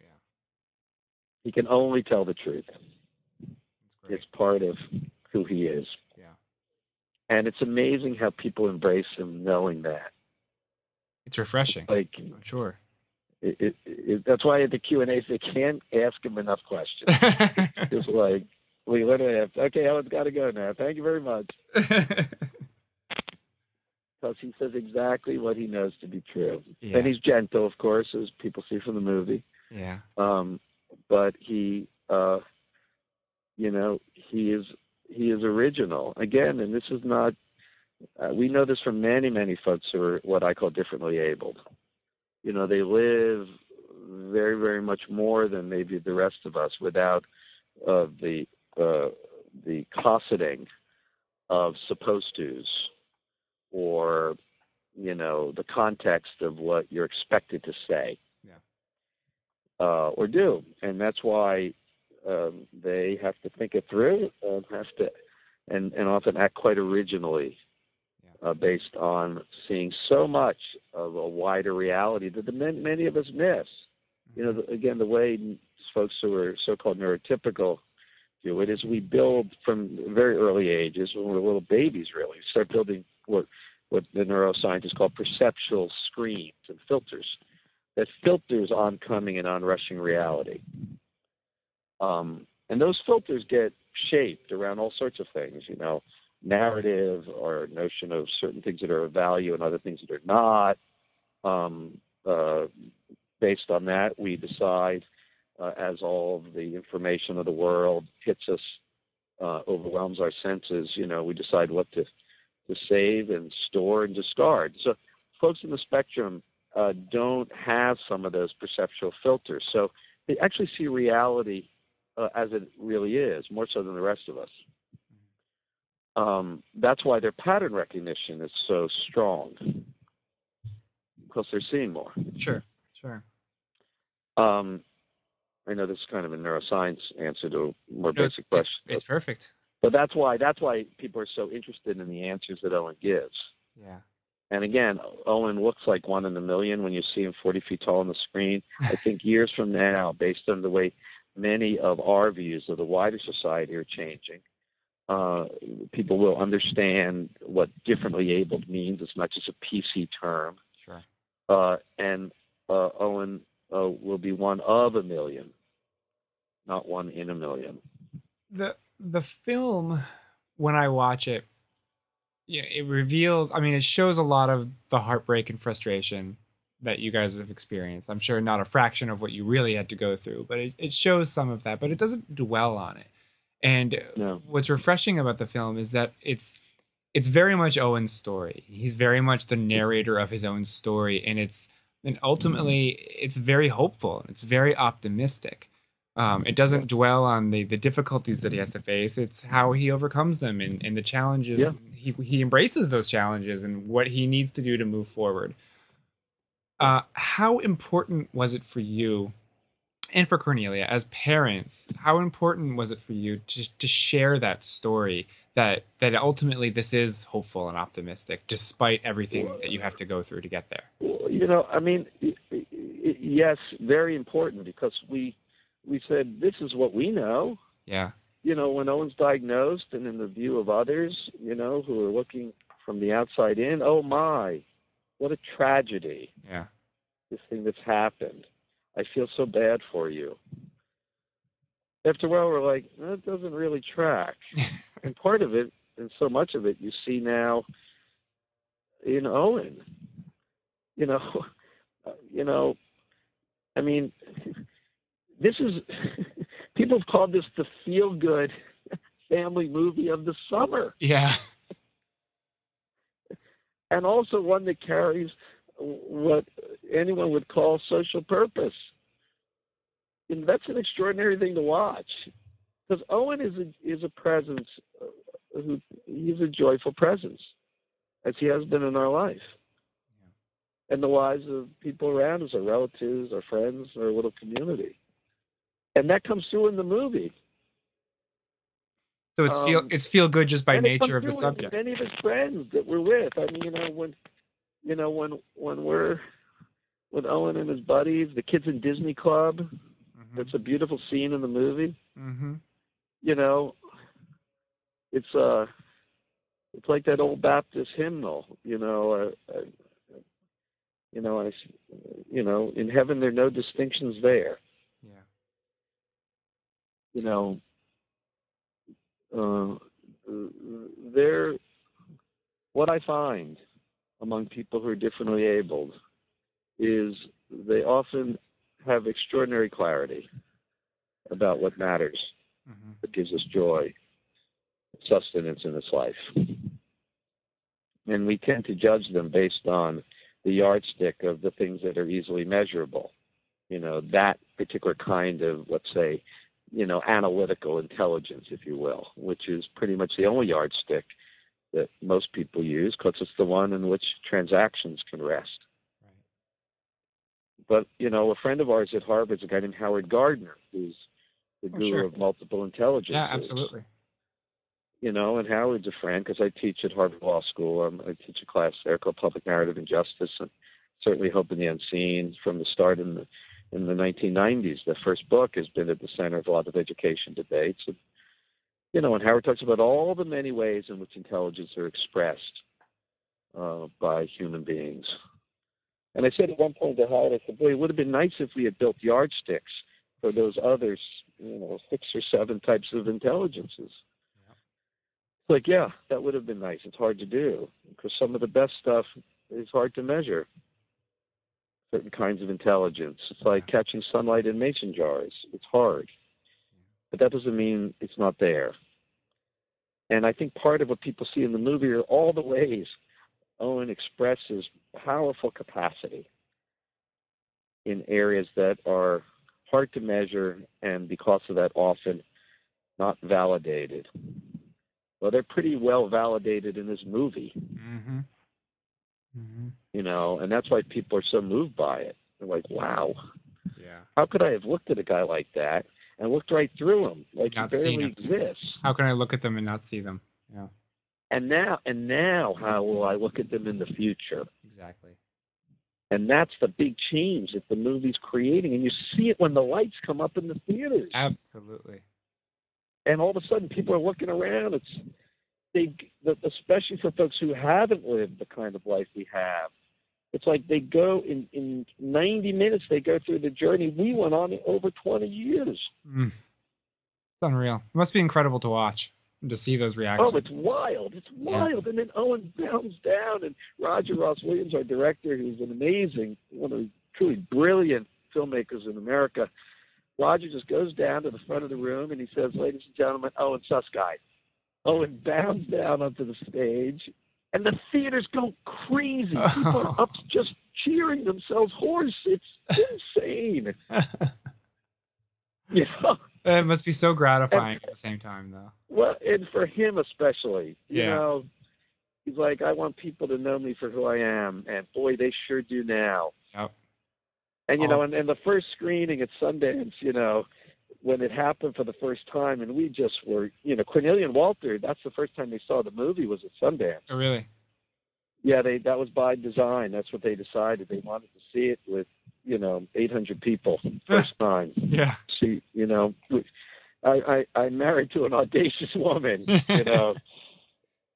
Yeah. He can only tell the truth. It's part of who he is. Yeah. And it's amazing how people embrace him knowing that. It's refreshing. Like, I'm sure. it, it, it, that's why at the Q and A's they can't ask him enough questions. It's like we literally have. Okay, Owen's got to go now. Thank you very much. Because he says exactly what he knows to be true, yeah. and he's gentle, of course, as people see from the movie. yeah. Um, but he, uh, you know, he is he is original again, and this is not. Uh, we know this from many many folks who are what I call differently abled. You know, they live very very much more than maybe the rest of us without uh, the uh, the cosseting of supposed tos or you know the context of what you're expected to say Yeah. uh, or do, and that's why um, they have to think it through and have to, and and often act quite originally, Yeah. uh, based on seeing so much of a wider reality that the men, many of us miss. You know, the, again, the way folks who are so-called neurotypical do it is we build from very early ages when we're little babies. Really, start building what what the neuroscientists call perceptual screens and filters that filters oncoming and onrushing reality. Um, and those filters get shaped around all sorts of things, you know, narrative or notion of certain things that are of value and other things that are not. Um, uh, based on that, we decide uh, as all of the information of the world hits us, uh, overwhelms our senses, you know, we decide what to, to save and store and discard. So, folks in the spectrum uh, don't have some of those perceptual filters. So, they actually see reality uh, as it really is, more so than the rest of us. Um, that's why their pattern recognition is so strong because they're seeing more. Sure, sure. Um, I know this is kind of a neuroscience answer to a more No, basic it's, question, it's perfect. but that's why that's why people are so interested in the answers that Owen gives. Yeah. And again, Owen looks like one in a million when you see him 40 feet tall on the screen. I think years from now, based on the way many of our views of the wider society are changing, uh, people will understand what differently abled means. It's not just a PC term. Sure. Uh, and uh, Owen uh, will be one of a million, not one in a million. the the film when I watch it, yeah, it reveals. I mean, it shows a lot of the heartbreak and frustration that you guys have experienced. I'm sure not a fraction of what you really had to go through, but it, it shows some of that. But it doesn't dwell on it. And No. what's refreshing about the film is that it's it's very much Owen's story. He's very much the narrator of his own story, and it's and ultimately it's very hopeful. It's very optimistic. Um, it doesn't dwell on the, the difficulties that he has to face. It's how he overcomes them and, and the challenges. Yeah. He, he embraces those challenges and what he needs to do to move forward. Uh, how important was it for you and for Cornelia as parents? How important was it for you to, to share that story that that ultimately this is hopeful and optimistic despite everything that you have to go through to get there? You know, I mean, yes, very important because we we said this is what we know. Yeah. You know, when Owen's diagnosed, and in the view of others, you know, who are looking from the outside in, oh my, what a tragedy! Yeah. This thing that's happened. I feel so bad for you. After a while, we're like, that doesn't really track. and part of it, and so much of it, you see now in Owen. You know, you know, I mean, this is people have called this the feel-good family movie of the summer, Yeah. And also one that carries what anyone would call social purpose. And that's an extraordinary thing to watch, because Owen is a is a presence. Uh, who he's a joyful presence, as he has been in our life, and the lives of people around us, our relatives, our friends, our little community, and that comes through in the movie. So it's feel Um, it's feel good just by nature of the subject. Many of his friends that we're with. I mean, you know, when you know when when we're with Owen and his buddies, the kids in Disney Club. Mm-hmm. It's a beautiful scene in the movie. hmm You know, it's uh, it's like that old Baptist hymnal. You know, uh, uh, you know, I, you know, in heaven there are no distinctions there. Yeah. you know, uh, there, what I find among people who are differently abled is they often have extraordinary clarity about what matters, hmm that gives us joy, sustenance in this life. And we tend to judge them based on the yardstick of the things that are easily measurable. You know, that particular kind of, let's say, you know, analytical intelligence, if you will, which is pretty much the only yardstick that most people use because it's the one in which transactions can rest. Right. But, you know, a friend of ours at Harvard is a guy named Howard Gardner, who's the Oh, guru sure. of multiple intelligence. Yeah, absolutely. You know, and Howard's a friend because I teach at Harvard Law School. Um, I teach a class there called Public Narrative and Justice, and certainly Hope in the Unseen from the start in the in the 1990s. The first book has been at the center of a lot of education debates. And, you know, and Howard talks about all the many ways in which intelligence are expressed uh, by human beings. And I said at one point to Howard, I said, boy, it would have been nice if we had built yardsticks for those others, you know, six or seven types of intelligences. It's like, yeah, that would have been nice. It's hard to do because some of the best stuff is hard to measure. Certain kinds of intelligence. It's like catching sunlight in mason jars. It's hard. But that doesn't mean it's not there. And I think part of what people see in the movie are all the ways Owen expresses powerful capacity in areas that are hard to measure and because of that often not validated. Well, they're pretty well validated in this movie, Mm-hmm. Mm-hmm. you know, and that's why people are so moved by it. They're like, wow, Yeah. how could I have looked at a guy like that and looked right through him like Not he barely exists? How can I look at them and not see them? Yeah. And now, and now, how will I look at them in the future? Exactly. And that's the big change that the movie's creating. And you see it when the lights come up in the theaters. Absolutely. And all of a sudden, people are looking around. It's they, especially for folks who haven't lived the kind of life we have. It's like they go in in 90 minutes. They go through the journey we went on in over 20 years. Mm. It's unreal. It must be incredible to watch and to see those reactions. Oh, it's wild. It's Yeah. wild. And then Owen bounds down, and Roger Ross Williams, our director, who's an amazing, one of the truly brilliant filmmakers in America, Roger just goes down to the front of the room and he says, Ladies and gentlemen, Owen Suskind. Owen bounds down onto the stage, and the theaters go crazy. People are up just cheering themselves hoarse. It's insane. you know? it must be so gratifying at the same time, though. Well, and for him especially, you Yeah. know, he's like, I want people to know me for who I am, and boy, they sure do now. Yep. And you Oh. know, and, and the first screening at Sundance, you know, when it happened for the first time, and we just were, you know, Cornelia and Walter. That's the first time they saw the movie was at Sundance. Oh, really? Yeah, they that was by design. That's what they decided. They wanted to see it with, you know, 800 people first time. Yeah. she you know I, I i'm married to an audacious woman you know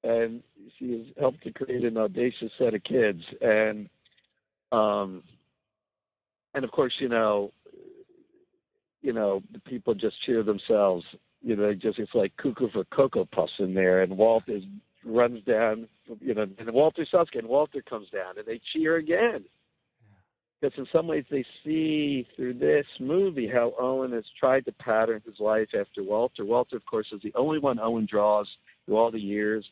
and she has helped to create an audacious set of kids and um and of course you know you know the people just cheer themselves you know just it's like cuckoo for cocoa puffs in there and walt is runs down you know and walter suskind and walter comes down and they cheer again because in some ways they see through this movie how Owen has tried to pattern his life after Walter. Walter, of course, is the only one Owen draws through all the years.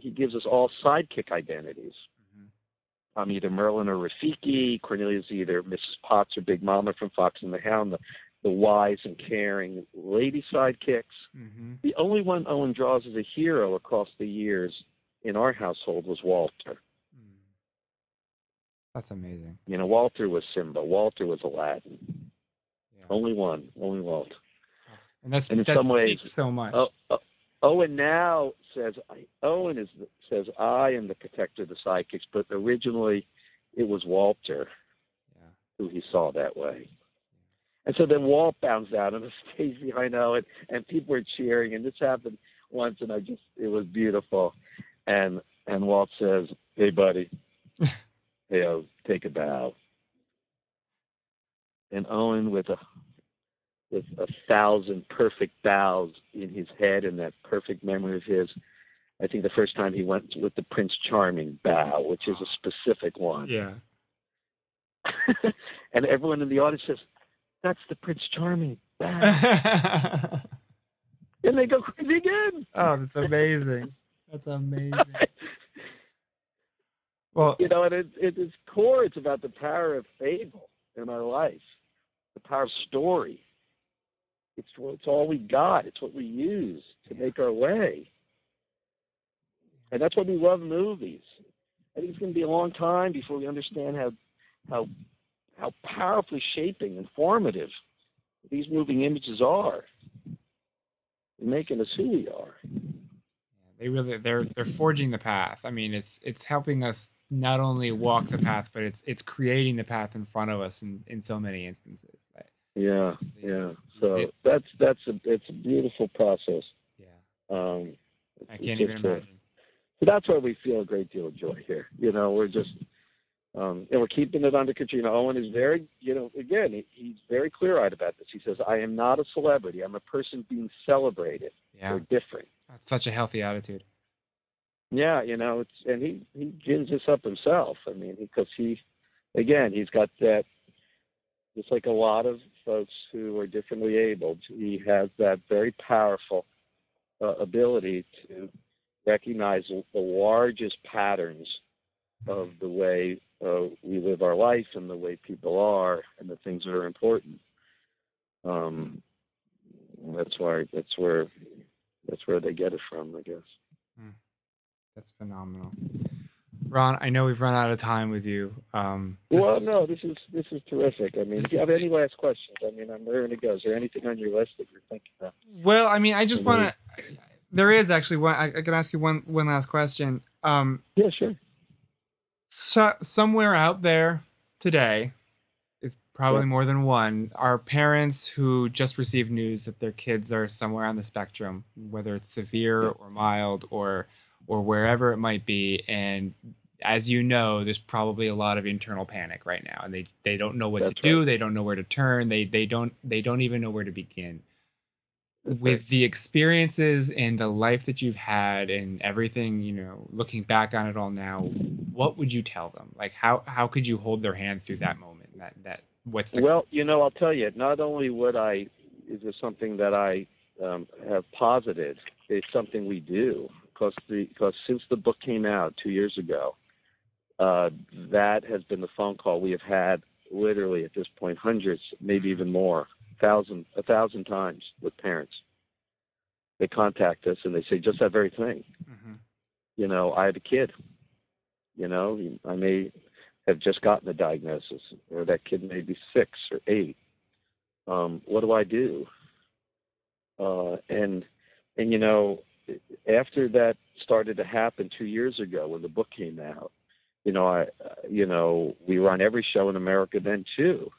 He gives us all sidekick identities. Mm-hmm. I'm either Merlin or Rafiki. Cornelia's either Mrs. Potts or Big Mama from Fox and the Hound, the, the wise and caring lady sidekicks. Mm-hmm. The only one Owen draws as a hero across the years in our household was Walter. That's amazing. You know, Walter was Simba. Walter was Aladdin. Yeah. Only one. Only Walt. And that's and in that some ways- so much. Oh, oh, Owen now says I, Owen is the, says I am the protector of the sidekicks, but originally it was Walter Yeah. who he saw that way. And so then Walt bounds out on the stage behind Owen, and people were cheering. And this happened once, and I just it was beautiful. And and Walt says, "Hey, buddy, hey, oh, take a bow." And Owen with a with a thousand perfect bows in his head and that perfect memory of his. I think the first time he went with the Prince Charming bow, which is a specific one. Yeah. and everyone in the audience says, That's the Prince Charming bow. and they go crazy again. Oh, that's amazing. That's amazing. Well, you know, and it, it, its core, it's about the power of fable in our life, the power of story. It's, it's all we got. It's what we use to make our way. And that's why we love movies. I think it's going to be a long time before we understand how how how powerfully shaping and formative these moving images are in making us who we are. they really they're they're forging the path. I mean, it's it's helping us not only walk the path, but it's it's creating the path in front of us in in so many instances. Yeah, yeah. So that's that's a it's a beautiful process. Yeah, Um, I can't even a- imagine. so that's why we feel a great deal of joy here. You know, we're just Um, and we're keeping it under know, Owen is very, you know, again, he, he's very clear-eyed about this. He says, "I am not a celebrity. I'm a person being celebrated. Yeah. Different." That's such a healthy attitude. Yeah, you know, it's and he he gins this up himself. I mean, because he, again, he's got that. Just like a lot of folks who are differently abled, he has that very powerful uh, ability to recognize the largest patterns of the way uh, we live our life and the way people are and the things that are important. Um, that's why that's where that's where they get it from, I guess. That's phenomenal. Ron, I know we've run out of time with you. Um, Well, no, this is this is terrific. I mean, if you have any last questions, I mean, I'm raring to go. Is there anything on your list that you're thinking of? Well, I mean, I just want to. There is actually one. I, I can ask you one one last question. Um, Yeah, sure. So, somewhere out there today, it's probably Yeah. more than one, are parents who just received news that their kids are somewhere on the spectrum, whether it's severe Yeah. or mild or or wherever it might be, and as you know, there's probably a lot of internal panic right now, and they they don't know what That's to do, right. they don't know where to turn, they they don't they don't even know where to begin. With the experiences and the life that you've had and everything, you know, looking back on it all now, what would you tell them? Like how how could you hold their hand through that moment? That that what's the Well, you know, I'll tell you. Not only would I, is this something that I um, have posited? It's something we do because the because since the book came out two years ago, uh, that has been the phone call we have had literally at this point hundreds, maybe even more, thousand a thousand times with parents. They contact us and they say just that very thing. Mhm. You know, I have a kid. You know, I may have just gotten a diagnosis, or that kid may be six or eight. Um, what do I do? Uh, and and you know, after that started to happen two years ago when the book came out, you know, I, you know, we run every show in America then too,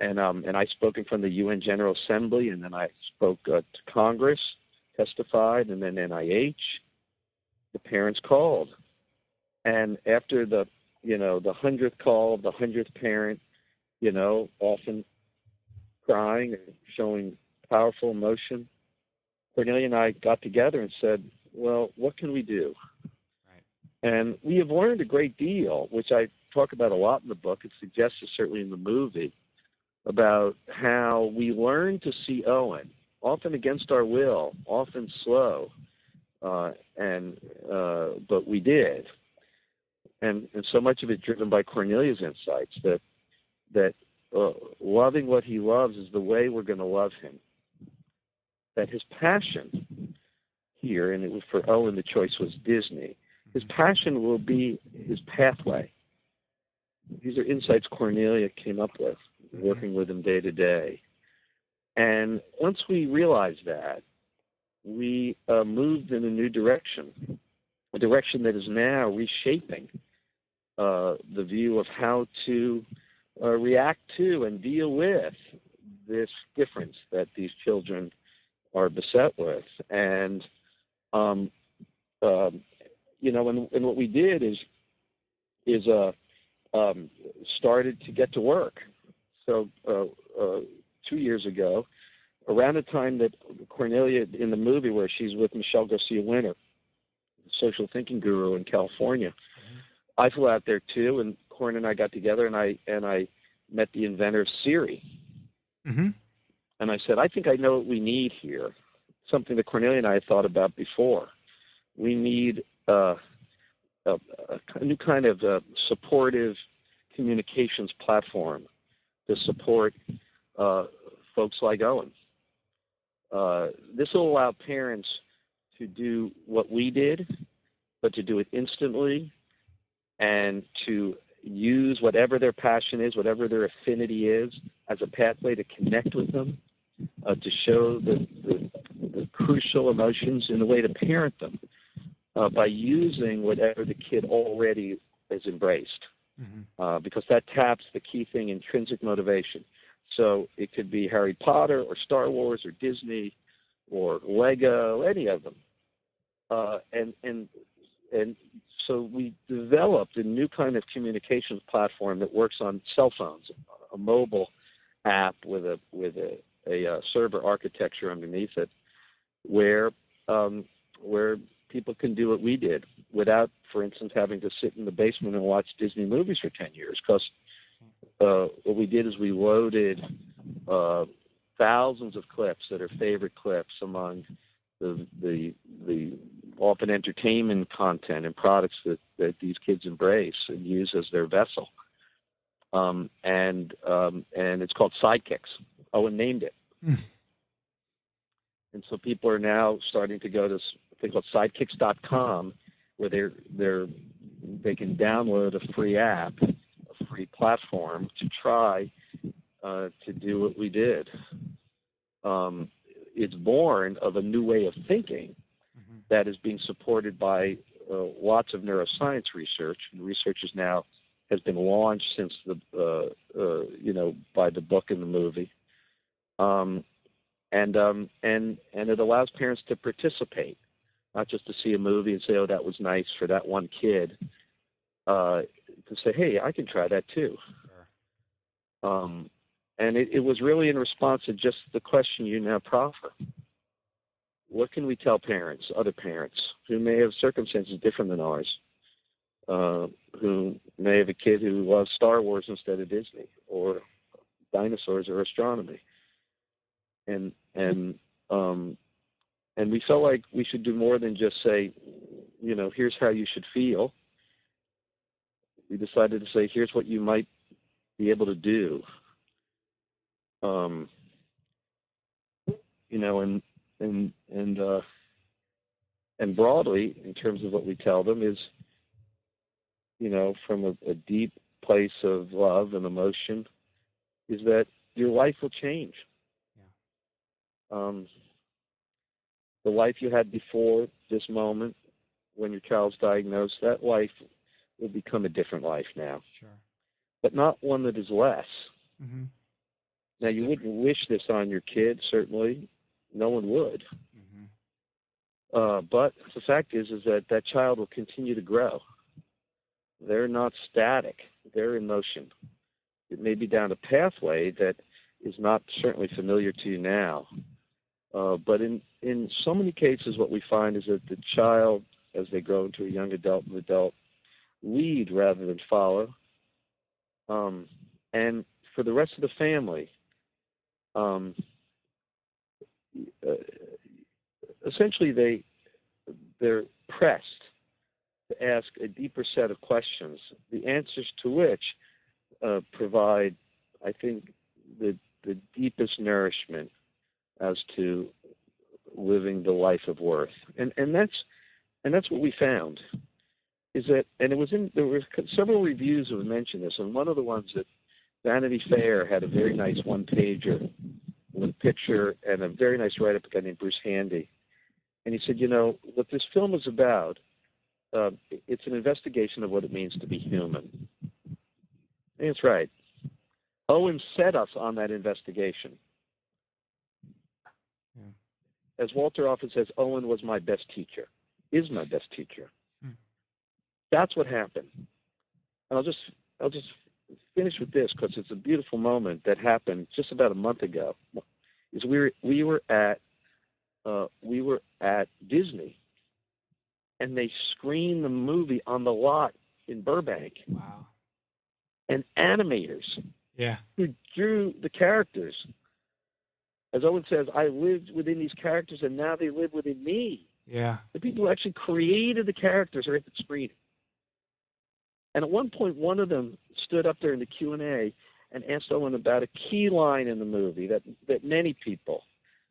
and um, and I spoke in front of the UN General Assembly, and then I spoke uh, to Congress, testified, and then NIH. The parents called, and after the you know, the hundredth call, of the hundredth parent, you know, often crying and showing powerful emotion. Cornelia and I got together and said, well, what can we do? Right. And we have learned a great deal, which I talk about a lot in the book. It's suggested certainly in the movie about how we learn to see Owen, often against our will, often slow, uh, and uh, but we did and and so much of it driven by Cornelia's insights that that uh, loving what he loves is the way we're going to love him. That his passion here, and it was for Owen, the choice was Disney. His passion will be his pathway. These are insights Cornelia came up with, working with them day to day. And once we realized that, we uh, moved in a new direction, a direction that is now reshaping uh, the view of how to uh, react to and deal with this difference that these children are beset with. And, um, um, you know, and, and what we did is, is uh, um, started to get to work. So uh, uh, two years ago, around the time that Cornelia in the movie where she's with Michelle Garcia Winner, social thinking guru in California, I flew out there too, and Corn and I got together, and I and I met the inventor of Siri, Mhm. and I said, I think I know what we need here. Something that Cornelia and I had thought about before. We need uh, a, a new kind of uh, supportive communications platform to support uh, folks like Owen. Uh, this will allow parents to do what we did, but to do it instantly and to use whatever their passion is, whatever their affinity is, as a pathway to connect with them, uh, to show the, the, the crucial emotions in a way to parent them uh, by using whatever the kid already has embraced, Mhm. uh, because that taps the key thing intrinsic motivation. So it could be Harry Potter or Star Wars or Disney or Lego, any of them. Uh, and and and so we developed a new kind of communications platform that works on cell phones, a mobile app with a with a, a, uh server architecture underneath it, where um, where people can do what we did without, for instance, having to sit in the basement and watch Disney movies for ten years. Because uh, what we did is we loaded uh, thousands of clips that are favorite clips among the the the often entertainment content and products that, that these kids embrace and use as their vessel. Um, and um, and it's called Sidekicks. Owen named it. Mm. And so people are now starting to go to thing called sidekicks.com where they're they're they can download a free app, a free platform to try uh, to do what we did. Um, it's born of a new way of thinking Mhm. that is being supported by uh, lots of neuroscience research. And research is now has been launched since the uh, uh, you know by the book and the movie, um, and um, and and it allows parents to participate, not just to see a movie and say, "Oh, that was nice for that one kid," uh, to say, "Hey, I can try that too." Um, and it, it was really in response to just the question you now proffer. What can we tell parents, other parents, who may have circumstances different than ours, uh, who may have a kid who loves Star Wars instead of Disney, or dinosaurs or astronomy, and and um, and we felt like we should do more than just say, you know, here's how you should feel. We decided to say, here's what you might be able to do. Um, you know, and and and uh, and broadly, in terms of what we tell them, is you know, from a, a deep place of love and emotion, is that your life will change. Um, the life you had before this moment, when your child's diagnosed, that life will become a different life now, Sure. but not one that is less. Mm-hmm. Now, you wouldn't wish this on your kid, certainly. No one would. Mm-hmm. Uh, but the fact is, is that that child will continue to grow. They're not static. They're in motion. It may be down a pathway that is not certainly familiar to you now. Uh, but in, in so many cases, what we find is that the child, as they grow into a young adult and adult, lead rather than follow. Um, and for the rest of the family, um, uh, essentially they they're pressed to ask a deeper set of questions, the answers to which uh, provide, I think, the the deepest nourishment as to living the life of worth, and and that's and that's what we found is that, and it was in there were several reviews that mentioned this, and one of the ones that Vanity Fair had a very nice one pager with a picture and a very nice write up a guy named Bruce Handy. And he said, you know, what this film is about, uh, it's an investigation of what it means to be human. And it's right. Owen set us on that investigation. As Walter often says, Owen was my best teacher, is my best teacher. Hmm. That's what happened. And I'll just I'll just finish with this because it's a beautiful moment that happened just about a month ago. Is we were we were at uh, we were at Disney, and they screened the movie on the lot in Burbank, Wow. and animators Yeah. who drew the characters. As Owen says, I lived within these characters, and now they live within me. Yeah. The people who actually created the characters are at the screening. And at one point, one of them stood up there in the Q and A and asked Owen about a key line in the movie that that many people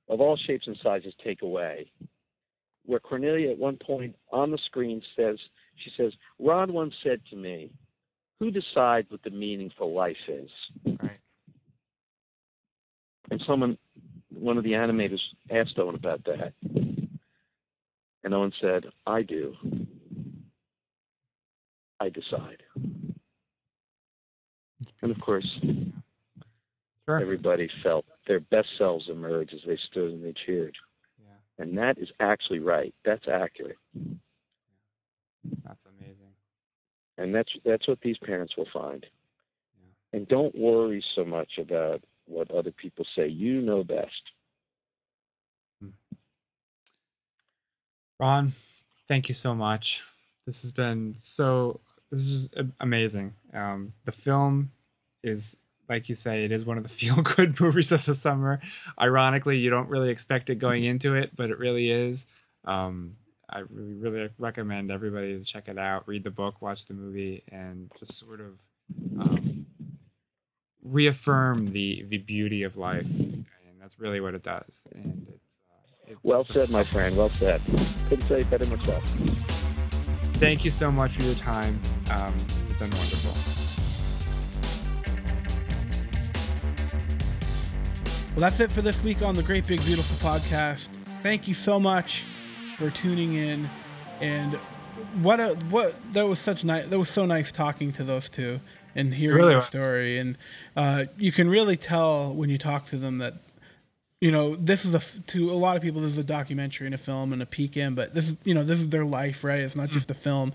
of all shapes and sizes take away. Where Cornelia at one point on the screen says, she says, Ron once said to me, "Who decides what the meaningful life is?" Right. And someone, one of the animators, asked Owen about that. And Owen said, I do. I decide. And of course, Sure. everybody felt their best selves emerge as they stood and they cheered. Yeah. And that is actually right. That's accurate. That's amazing. And that's that's what these parents will find. Yeah. And don't worry so much about what other people say. You know best. Ron, thank you so much. This has been so. This is amazing. Um, the film is, like you say, it is one of the feel-good movies of the summer. Ironically, you don't really expect it going into it, but it really is. Um, I really, really recommend everybody to check it out, read the book, watch the movie, and just sort of um, reaffirm the the beauty of life. And that's really what it does. And it's, uh, it's Well just a- said, my friend. Well said. Couldn't say it better myself. thank you so much for your time. Um, it's been wonderful. Well, that's it for this week on the Great Big Beautiful Podcast. Thank you so much for tuning in, and what a what that was such nice. That was so nice talking to those two and hearing really the story. And uh, you can really tell when you talk to them that you know this is a to a lot of people this is a documentary and a film and a peek in, but this is you know this is their life, right? It's not just a film.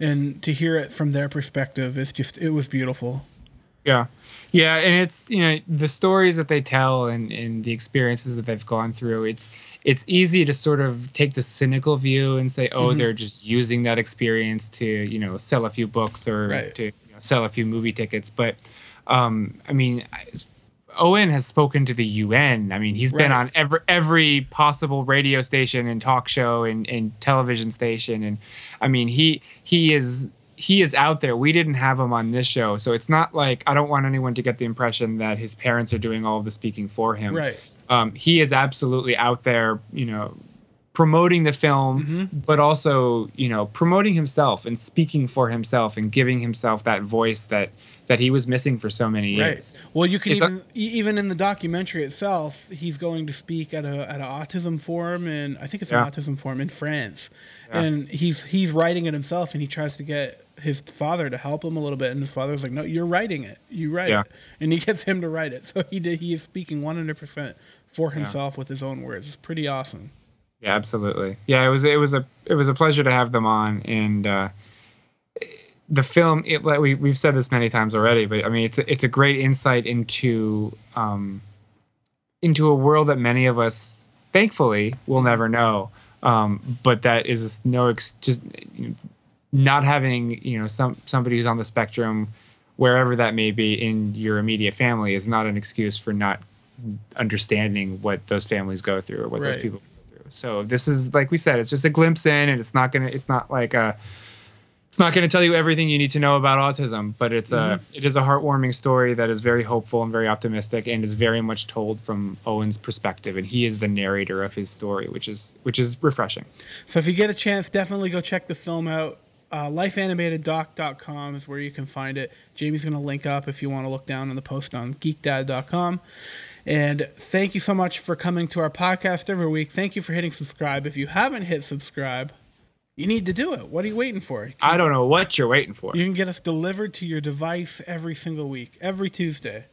And to hear it from their perspective, it's just it was beautiful. Yeah. Yeah, and it's you know the stories that they tell and, and the experiences that they've gone through. It's it's easy to sort of take the cynical view and say, oh, they're just using that experience to you know sell a few books or Right. to sell a few movie tickets. But um, I mean, Owen has spoken to the UN. I mean, he's been on every every possible radio station and talk show and, and television station, and I mean, he he is he is out there. We didn't have him on this show, so it's not like I don't want anyone to get the impression that his parents are doing all of the speaking for him. Right. Um, he is absolutely out there, you know, promoting the film, mm-hmm. but also you know promoting himself and speaking for himself and giving himself that voice that that he was missing for so many years. Right. Well, you can It's a- even even in the documentary itself, he's going to speak at a at an autism forum, and I think it's Yeah. an autism forum in France, Yeah. and he's he's writing it himself, and he tries to get his father to help him a little bit, and his father's like, "No, you're writing it. You write Yeah. it," and he gets him to write it. So he did. He is speaking 100 percent for himself with his own words. It's pretty awesome. Yeah, absolutely. Yeah, it was it was a it was a pleasure to have them on, and uh, the film. It, like we we've said this many times already, but I mean, it's a, it's a great insight into um, into a world that many of us, thankfully, will never know. Um, but that is no ex- just not having you know some somebody who's on the spectrum, wherever that may be in your immediate family, is not an excuse for not understanding what those families go through or what Right. those people. So this is like we said, it's just a glimpse in, and it's not gonna, it's not like a, it's not gonna tell you everything you need to know about autism, but it's a, it is a heartwarming story that is very hopeful and very optimistic, and is very much told from Owen's perspective, and he is the narrator of his story, which is which is refreshing. So if you get a chance, definitely go check the film out. Uh, lifeanimateddoc.com is where you can find it. Jamie's going to link up if you want to look down on the post on geekdad.com. And thank you so much for coming to our podcast every week. Thank you for hitting subscribe. If you haven't hit subscribe, you need to do it. What are you waiting for? I don't know what you're waiting for. You can get us delivered to your device every single week, every Tuesday.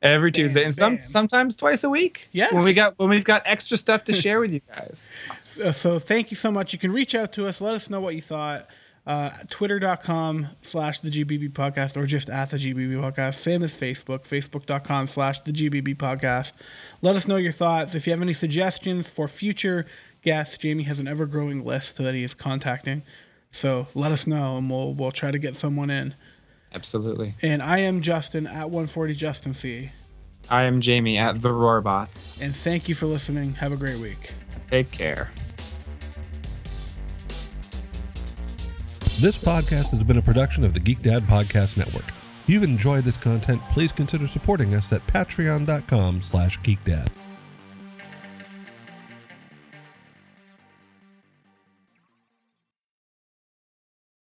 Every Tuesday, and some bam. sometimes twice a week. Yes. when we got when we've got extra stuff to share with you guys. So, so thank you so much. You can reach out to us. Let us know what you thought. Uh, Twitter.com slash the GBB podcast or just at the GBB podcast. Same as Facebook, Facebook.com slash the GBB podcast. Let us know your thoughts. If you have any suggestions for future guests, Jamie has an ever growing list that he is contacting. So let us know and we'll, we'll try to get someone in. Absolutely. And I am Justin at 140 Justin C. I am Jamie at the Roarbots. And thank you for listening. Have a great week. Take care. This podcast has been a production of the Geek Dad Podcast Network. If you've enjoyed this content, please consider supporting us at patreon.com slash geekdad.